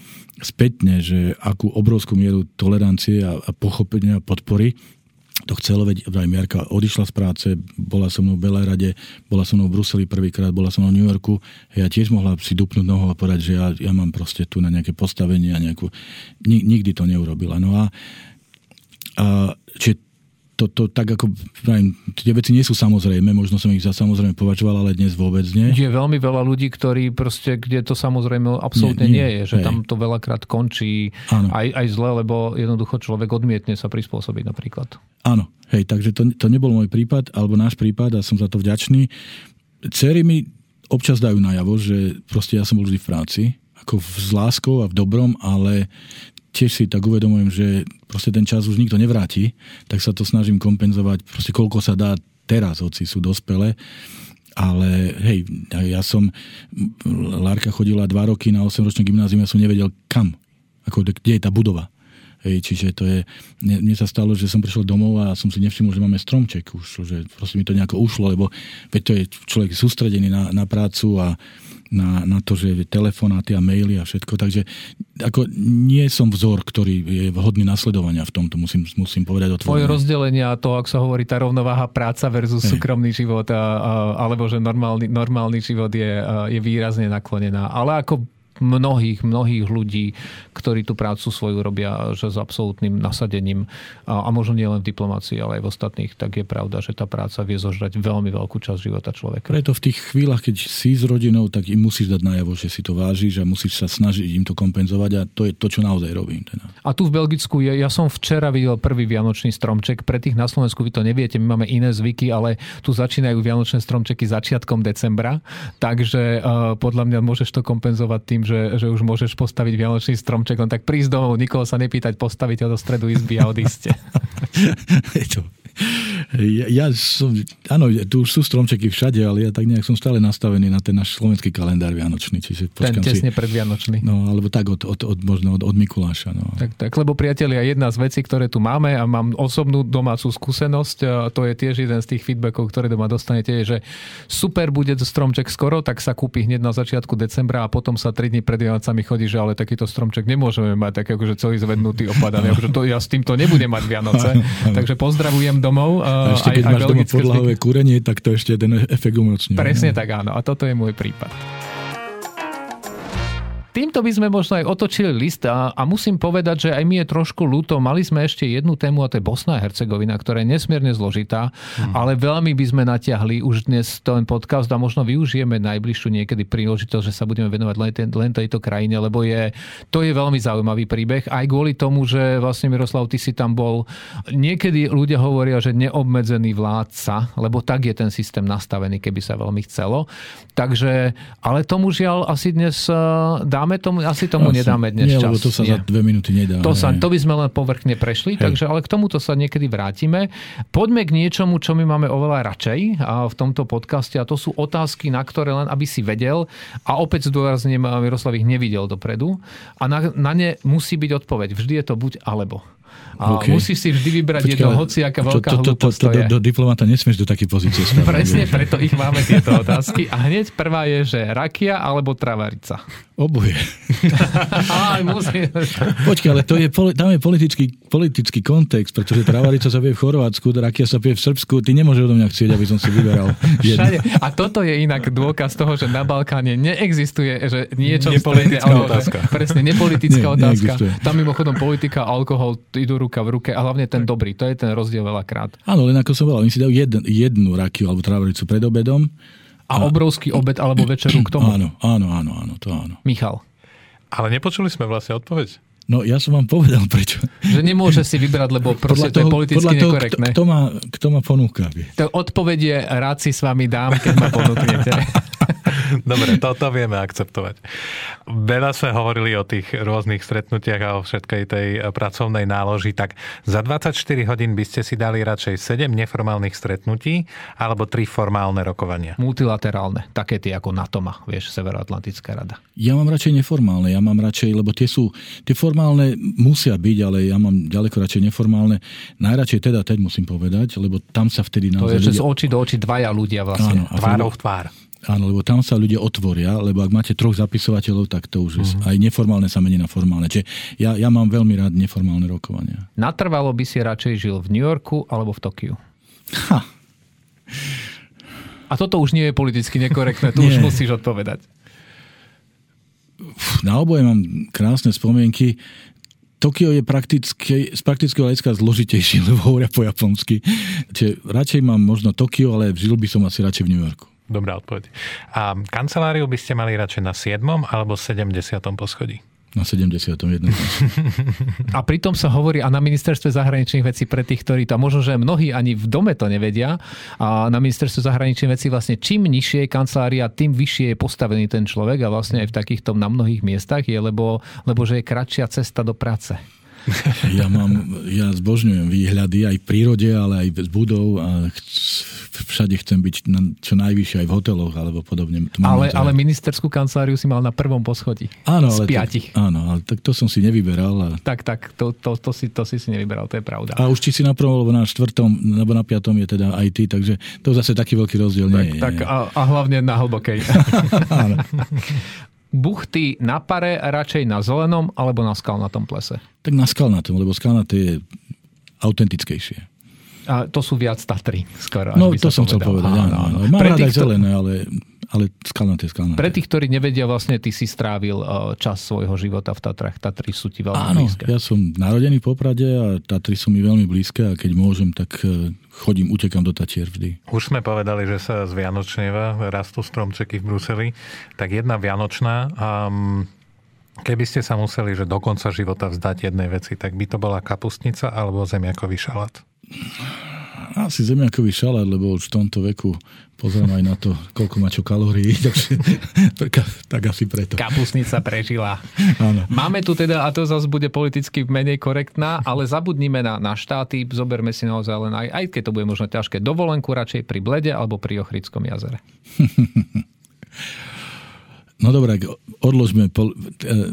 spätne, že akú obrovskú mieru tolerancie a, a pochopenia podpory to chcelo, veď aj Miarka odišla z práce, bola so mnou v Belerade, bola so mnou v Bruseli prvýkrát, bola so mnou v New Yorku. Ja tiež mohla si dupnúť nohu a povedať, že ja, ja mám proste tu na nejaké postavenie a nejakú... Nikdy to neurobila. No a, a čiže to, to tak ako, pravím, tie veci nie sú samozrejme, možno som ich za samozrejme považoval, ale dnes vôbec nie. Je veľmi veľa ľudí, ktorí proste, kde to samozrejme absolútne nie, nie, nie je, že hej. tam to veľakrát končí aj, aj zle, lebo jednoducho človek odmietne sa prispôsobiť napríklad. Áno, hej, takže to, to nebol môj prípad, alebo náš prípad a som za to vďačný. Cery mi občas dajú najavo, že proste ja som bol vždy v práci, ako v, s láskou a v dobrom, ale tiež si tak uvedomujem, že proste ten čas už nikto nevráti, tak sa to snažím kompenzovať proste koľko sa dá teraz, hoci sú dospelé. Ale hej, ja som, Lárka chodila dva roky na 8-ročné gymnázium, ja som nevedel kam, ako, kde je tá budova. Hej, čiže to je, mne, mne sa stalo, že som prišiel domov a som si nevšimol, že máme stromček už, že proste mi to nejako ušlo, lebo veď to je človek sústredený na, na prácu a na, na to, že telefonáty a maily a všetko, takže ako nie som vzor, ktorý je vhodný nasledovania v tomto, musím, musím povedať otvorene. Tvoje rozdelenie a to, ak sa hovorí tá rovnováha práca versus Hej. súkromný život, a, a, alebo že normálny, normálny život je, je výrazne naklonená. Ale ako mnohých, mnohých ľudí, ktorí tú prácu svoju robia že s absolútnym nasadením a, a možno nie len v diplomácii, ale aj v ostatných, tak je pravda, že tá práca vie zožrať veľmi veľkú časť života človeka. Preto v tých chvíľach, keď si s rodinou, tak im musíš dať najavo, že si to vážiš a musíš sa snažiť im to kompenzovať a to je to, čo naozaj robím. Teda. A tu v Belgicku, ja, ja som včera videl prvý vianočný stromček. Pre tých na Slovensku vy to neviete, my máme iné zvyky, ale tu začínajú vianočné stromčeky začiatkom decembra, takže uh, podľa mňa môžeš to kompenzovať tým, že, že už môžeš postaviť vianočný stromček, len tak prísť domov, nikoho sa nepýtať, postaviť ho do stredu izby a odísť. Ja, ja som, áno, tu sú stromčeky všade, ale ja tak nejak som stále nastavený na ten náš slovenský kalendár vianočný. Čiže ten tesne si, predvianočný. No, alebo tak od, od, od možno od, od Mikuláša. No. Tak, tak, lebo priatelia, jedna z vecí, ktoré tu máme a mám osobnú domácu skúsenosť, to je tiež jeden z tých feedbackov, ktoré doma dostanete, je, že super bude stromček skoro, tak sa kúpi hneď na začiatku decembra a potom sa 3 dní pred Vianocami chodí, že ale takýto stromček nemôžeme mať, tak akože celý zvednutý opadaný. Akože to, ja s týmto nebudem mať Vianoce. Takže pozdravujem domov. A ešte keď aj, máš doma podlahové kúrenie, tak to ešte ten efekt umocňuje. Presne tak áno. A toto je môj prípad. Týmto by sme možno aj otočili list a, a musím povedať, že aj mi je trošku ľúto. Mali sme ešte jednu tému a to je Bosna a Hercegovina, ktorá je nesmierne zložitá, hmm. ale veľmi by sme natiahli už dnes ten podcast a možno využijeme najbližšiu niekedy príležitosť, že sa budeme venovať len, ten, len tejto krajine, lebo je, to je veľmi zaujímavý príbeh. Aj kvôli tomu, že vlastne Miroslav, ty si tam bol. Niekedy ľudia hovoria, že neobmedzený vládca, lebo tak je ten systém nastavený, keby sa veľmi chcelo. Takže, ale tomu žiaľ asi dnes dá dáme tomu, asi tomu asi, nedáme dnes nie, čas. Lebo to sa nie. za dve minúty nedá. To, sa, to by sme len povrchne prešli, Hej. takže ale k tomuto sa niekedy vrátime. Poďme k niečomu, čo my máme oveľa radšej a v tomto podcaste a to sú otázky, na ktoré len aby si vedel a opäť zdôrazním, Miroslav ich nevidel dopredu a na, na ne musí byť odpoveď. Vždy je to buď alebo. A okay. musíš si vždy vybrať Počkej, jedno, aká veľká to, to, to, to, to, do, do diplomata nesmieš do takej pozície stavať. Presne, preto ich máme tieto otázky. A hneď prvá je, že rakia alebo travarica. Oboje. Aj, ale to je, tam je politický, politický kontext, pretože travarica sa vie v Chorvátsku, rakia sa vie v Srbsku. Ty nemôžeš odo mňa chcieť, aby som si vyberal. Všade. A toto je inak dôkaz toho, že na Balkáne neexistuje, že niečo... Nepolitická otázka. Presne, nepolitická Nie, otázka. Neexistuje. Tam mimochodom politika a alkohol idú ruka v ruke a hlavne ten dobrý. To je ten rozdiel veľakrát. Áno, len ako som povedal, oni si dajú jedn, jednu rakiu alebo trávaricu pred obedom. A, a obrovský obed alebo večeru k tomu. Áno, áno, áno, áno, to áno. Michal. Ale nepočuli sme vlastne odpoveď. No ja som vám povedal prečo. Že nemôže si vybrať, lebo proste podľa toho, to je politicky podľa toho, nekorektné. Kto, kto, má, kto má ponúka. To odpoveď je, rád si s vami dám, keď ma ponúknete. Dobre, toto vieme akceptovať. Veľa sme hovorili o tých rôznych stretnutiach a o všetkej tej pracovnej náloži, tak za 24 hodín by ste si dali radšej 7 neformálnych stretnutí alebo 3 formálne rokovania? Multilaterálne, také tie ako NATOMA, vieš, Severoatlantická rada. Ja mám radšej neformálne, ja mám radšej, lebo tie sú, tie formálne musia byť, ale ja mám ďaleko radšej neformálne. Najradšej teda teď musím povedať, lebo tam sa vtedy naozaj... To je, že z očí do očí dvaja ľudia vlastne. Áno, tvárov v tvár. Áno, lebo tam sa ľudia otvoria, lebo ak máte troch zapisovateľov, tak to už uh-huh. aj neformálne sa mení na formálne. Čiže ja, ja mám veľmi rád neformálne rokovania. Natrvalo by si radšej žil v New Yorku alebo v Tokiu? Ha. A toto už nie je politicky nekorektné, tu už musíš odpovedať. Na oboje mám krásne spomienky. Tokio je prakticky, z praktického hľadiska zložitejší, lebo hovoria po japonsky. Čiže radšej mám možno Tokio, ale žil by som asi radšej v New Yorku. Dobrá odpoveď. A kanceláriu by ste mali radšej na 7. alebo 70. poschodí? Na 71. a pritom sa hovorí a na ministerstve zahraničných vecí pre tých, ktorí to, možno, že mnohí ani v dome to nevedia, a na ministerstve zahraničných vecí vlastne čím nižšie je kancelária, tým vyššie je postavený ten človek a vlastne aj v takýchto na mnohých miestach je, lebo, lebo že je kratšia cesta do práce. Ja mám, ja zbožňujem výhľady aj v prírode, ale aj z budov a všade chcem byť na, čo najvyššie aj v hoteloch alebo podobne. Ale, ale ministerskú kanceláriu si mal na prvom poschodí. Áno, z ale piatich. Tak, áno, ale tak to som si nevyberal. A... Tak, tak, to, to, to, si, to si si nevyberal, to je pravda. A už či si na prvom, alebo na štvrtom, alebo na piatom je teda IT, takže to zase taký veľký rozdiel tak, nie je. Tak, a, a hlavne na hlbokej. buchty na pare, radšej na zelenom alebo na skalnatom plese? Tak na skalnatom, lebo skalnaté je autentickejšie. A to sú viac Tatry, skoro. No, to som chcel povedať, áno. áno. Mám Pre tých, aj zelené, ale, ale skalnaté, skalnaté. Pre tých, ktorí nevedia, vlastne ty si strávil e, čas svojho života v Tatrach. Tatry sú ti veľmi áno, blízke. ja som narodený v Poprade a Tatry sú mi veľmi blízke a keď môžem, tak e, chodím, utekam do Tatier vždy. Už sme povedali, že sa z Vianočneva rastú stromčeky v Bruseli. Tak jedna Vianočná... Um, Keby ste sa museli, že do konca života vzdať jednej veci, tak by to bola kapustnica alebo zemiakový šalát? Asi zemiakový šalát, lebo už v tomto veku pozriem aj na to, koľko má čo kalórií, takže tak asi preto. Kapusnica prežila. Áno. Máme tu teda, a to zase bude politicky menej korektná, ale zabudnime na, na štáty, zoberme si naozaj len aj, aj keď to bude možno ťažké, dovolenku radšej pri Blede alebo pri Ochrickom jazere. No dobré, odložme pol, e,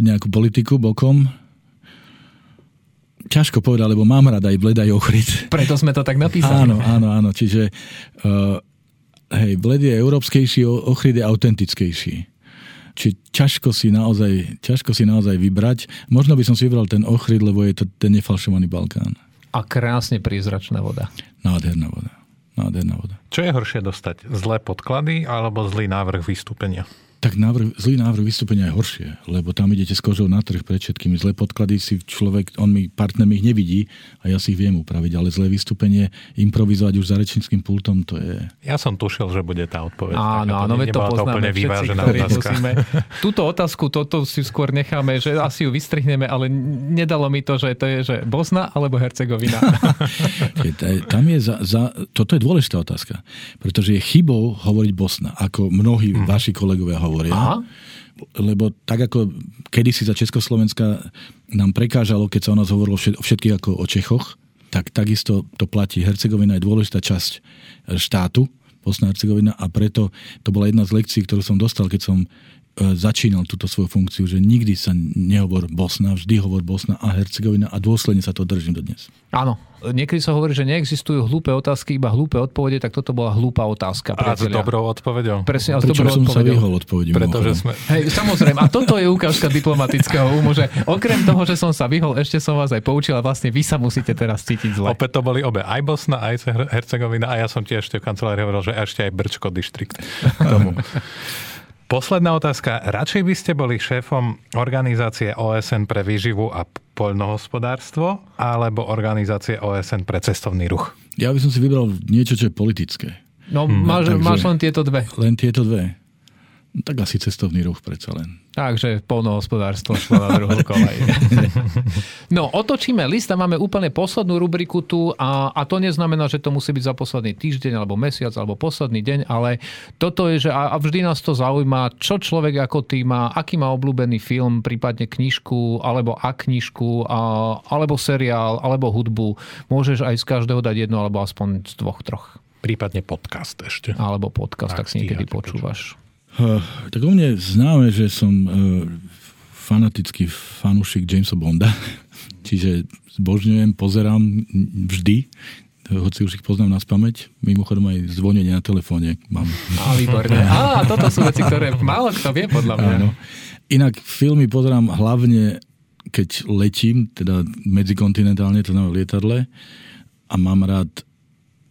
nejakú politiku bokom ťažko povedať, lebo mám rada aj bled, aj ochryt. Preto sme to tak napísali. Áno, áno, áno. Čiže uh, hej, bled je európskejší, ochryt je autentickejší. Čiže ťažko si, naozaj, ťažko si naozaj vybrať. Možno by som si vybral ten ochryd, lebo je to ten nefalšovaný Balkán. A krásne prízračná voda. Nádherná voda. Nádherná voda. Čo je horšie dostať? Zlé podklady alebo zlý návrh vystúpenia? Tak návrh, zlý návrh vystúpenia je horšie, lebo tam idete s kožou na trh pred všetkými. Zlé podklady si človek, on mi, partner mi ich nevidí a ja si ich viem upraviť, ale zlé vystúpenie, improvizovať už za rečníckým pultom, to je... Ja som tušil, že bude tá odpoveď. Áno, áno, to poznáme to všetci, ktorí musíme. Túto otázku, toto si skôr necháme, že asi ju vystrihneme, ale nedalo mi to, že to je, že Bosna alebo Hercegovina. tam je za, za, toto je dôležitá otázka, pretože je chybou hovoriť Bosna, ako mnohí mm. vaši kolegovia hovoria hovoria. Aha. Lebo tak ako kedysi za Československa nám prekážalo, keď sa o nás hovorilo všetkých ako o Čechoch, tak takisto to platí. Hercegovina je dôležitá časť štátu, Bosna Hercegovina a preto to bola jedna z lekcií, ktorú som dostal, keď som E, začínal túto svoju funkciu, že nikdy sa nehovor Bosna, vždy hovor Bosna a Hercegovina a dôsledne sa to držím do dnes. Áno, niekedy sa hovorí, že neexistujú hlúpe otázky, iba hlúpe odpovede, tak toto bola hlúpa otázka. A s dobrou odpovedou. Presne, a s dobrou som odpovedou. sa vyhol odpovedí. Pretože sme... Hej, samozrejme, a toto je ukážka diplomatického úmu, že okrem toho, že som sa vyhol, ešte som vás aj poučil a vlastne vy sa musíte teraz cítiť zle. Opäť to boli obe, aj Bosna, aj Hercegovina a ja som tiež v kancelárii hovoril, že ešte aj Brčko distrikt tomu. Posledná otázka. Radšej by ste boli šéfom organizácie OSN pre výživu a poľnohospodárstvo alebo organizácie OSN pre cestovný ruch? Ja by som si vybral niečo, čo je politické. No, hmm. máš, máš len tieto dve. Len tieto dve. No, tak asi cestovný ruch predsa len. Takže polnohospodárstvo šlo na druhú kolej. no, otočíme list a máme úplne poslednú rubriku tu a, a to neznamená, že to musí byť za posledný týždeň alebo mesiac alebo posledný deň, ale toto je, že a, a vždy nás to zaujíma, čo človek ako ty má, aký má obľúbený film, prípadne knižku, alebo a knižku, a, alebo seriál, alebo hudbu. Môžeš aj z každého dať jedno, alebo aspoň z dvoch, troch. Prípadne podcast ešte. Alebo podcast, tak, tak si niekedy počúvaš. Počúvaš. Uh, tak o mne známe, že som uh, fanatický fanúšik Jamesa Bonda, čiže zbožňujem, pozerám vždy, hoci už ich poznám na spameť. Mimochodom aj zvonenie na telefóne mám. Á, výborne. Á, toto sú veci, ktoré málo kto vie, podľa mňa. Áno. Inak filmy pozerám hlavne, keď letím, teda medzikontinentálne, to znamená lietadle a mám rád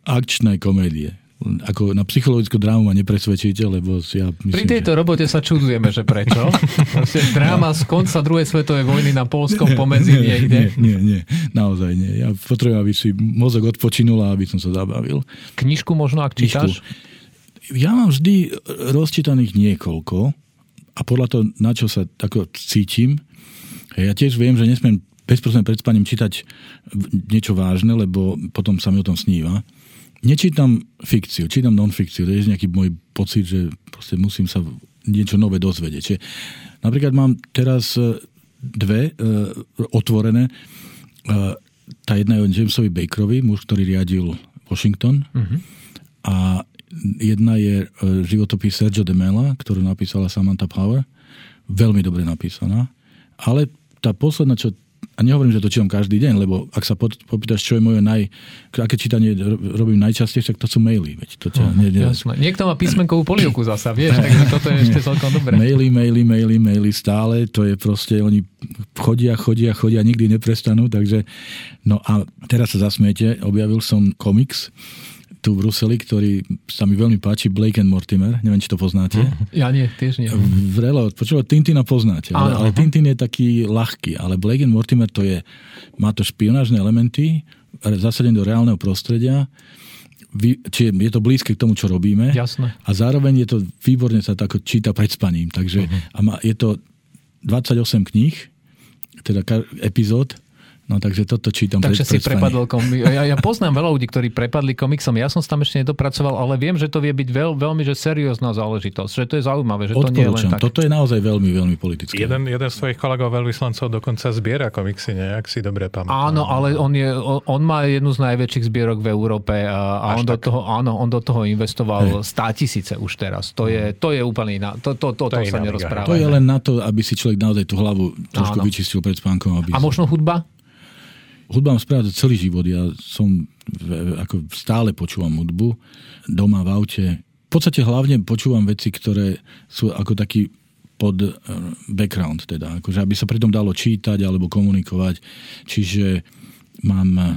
akčné komédie ako na psychologickú drámu ma nepresvedčíte, lebo ja myslím, Pri tejto že... robote sa čudujeme, že prečo. Proste dráma z konca druhej svetovej vojny na Polskom pomedzi nie, niekde. Nie, nie, nie, naozaj nie. Ja potrebujem, aby si mozog odpočinul a aby som sa zabavil. Knižku možno, ak čítaš? Ja mám vždy rozčítaných niekoľko, a podľa toho, na čo sa tako cítim, ja tiež viem, že nesmiem bezprostredne pred spaním čítať niečo vážne, lebo potom sa mi o tom sníva. Nečítam fikciu, čítam non-fikciu. To je nejaký môj pocit, že proste musím sa niečo nové dozvedieť. Čiže napríklad mám teraz e, dve uh, otvorené. Uh, tá jedna je o Jamesovi Bakerovi, muž, ktorý riadil Washington. Uh-huh. A jedna je uh, životopis Sergio de Mela, ktorú napísala Samantha Power. Veľmi dobre napísaná. Ale tá posledná, čo a nehovorím, že to čítam každý deň, lebo ak sa popýtaš, čo je moje naj... aké čítanie robím najčastejšie, tak to sú maily. Veď to ťa, uh, ne, ne... Niekto má písmenkovú polievku zasa, vieš, takže toto je ešte celkom dobré. Maily, maily, maily, maily stále, to je proste, oni chodia, chodia, chodia, nikdy neprestanú, takže no a teraz sa zasmiete, objavil som komiks, tu v Bruseli, ktorý sa mi veľmi páči, Blake and Mortimer. Neviem, či to poznáte. Ja nie, tiež nie. Vrelo, počúva, Tintina poznáte, ale, ale Tintin je taký ľahký, ale Blake and Mortimer to je, má to špionážne elementy, zasadené do reálneho prostredia, čiže je to blízke k tomu, čo robíme. Jasné. A zároveň je to výborne sa tak číta pred spaním. Takže uh-huh. a má, je to 28 kníh, teda epizód No takže toto čítam. Takže si prepadol komik. Ja, ja poznám veľa ľudí, ktorí prepadli komiksom. Ja som tam ešte nedopracoval, ale viem, že to vie byť veľ, veľmi že seriózna záležitosť. Že to je zaujímavé, že to nie je len tak. Toto je naozaj veľmi, veľmi politické. Jeden, jeden z tvojich kolegov veľvyslancov dokonca zbiera komiksy, nejak si dobre pamätám. Áno, ale on, je, on má jednu z najväčších zbierok v Európe a, a on, do toho, áno, on do toho investoval hey. 100 tisíce už teraz. To je, to je úplne iná. To, to, to, to, to sa nerozpráva. To je len na to, aby si človek naozaj tú hlavu trošku áno. vyčistil pred spánkom. Aby a možno hudba? Hudba mám správať celý život. Ja som ako stále počúvam hudbu doma v aute. V podstate hlavne počúvam veci, ktoré sú ako taký pod eh, background, teda, akože aby sa pritom dalo čítať alebo komunikovať. Čiže mám eh,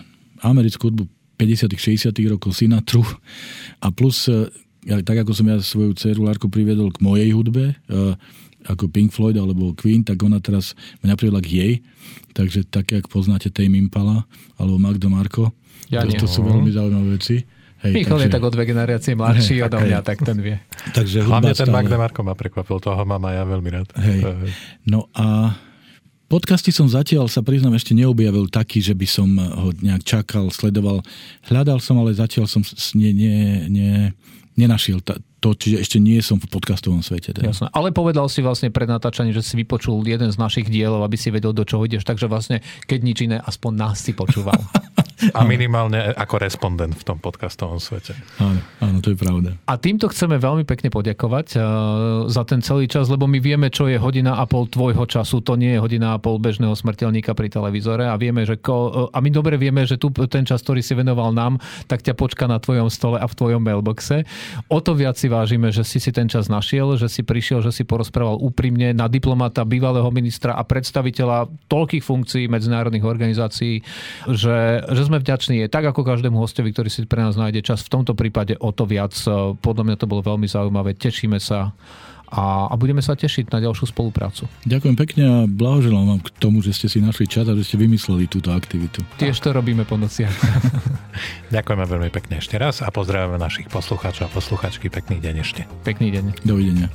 americkú hudbu 50 60 rokov Sinatru a plus eh, tak ako som ja svoju dceru Lárku priviedol k mojej hudbe, ako Pink Floyd alebo Queen, tak ona teraz mňa privedla k jej. Takže tak, jak poznáte Tame Impala alebo Magdo Marko, ja to, to sú veľmi zaujímavé veci. Hej, Michal takže... je tak o dve generácie mladší odo mňa, tak ten vie. Takže Hlavne ten stále... Magda Marko ma prekvapil, toho mám aj ja veľmi rád. Hej. No a podcasty som zatiaľ, sa priznám, ešte neobjavil taký, že by som ho nejak čakal, sledoval. Hľadal som, ale zatiaľ som nie, nie, nie, nenašiel ta, to, čiže ešte nie som v podcastovom svete. Teda. Jasné. Ale povedal si vlastne pred natáčaním, že si vypočul jeden z našich dielov, aby si vedel, do čoho ideš. Takže vlastne, keď nič iné, aspoň nás si počúval. A minimálne ako respondent v tom podcastovom svete. Áno, áno, to je pravda. A týmto chceme veľmi pekne poďakovať uh, za ten celý čas, lebo my vieme, čo je hodina a pol tvojho času. To nie je hodina a pol bežného smrteľníka pri televízore a vieme, že ko, a my dobre vieme, že tu ten čas, ktorý si venoval nám, tak ťa počka na tvojom stole a v tvojom mailboxe. O to viac si vážime, že si si ten čas našiel, že si prišiel, že si porozprával úprimne na diplomata, bývalého ministra a predstaviteľa toľkých funkcií medzinárodných organizácií, že, že sme vďační. Je tak ako každému hostovi, ktorý si pre nás nájde čas. V tomto prípade o to viac. Podľa mňa to bolo veľmi zaujímavé. Tešíme sa a, a budeme sa tešiť na ďalšiu spoluprácu. Ďakujem pekne a blahoželám vám k tomu, že ste si našli čas a že ste vymysleli túto aktivitu. Tiež to robíme po nociach. Ďakujeme veľmi pekne ešte raz a pozdravujeme našich poslucháčov a posluchačky. Pekný deň ešte. Pekný deň. Dovidenia.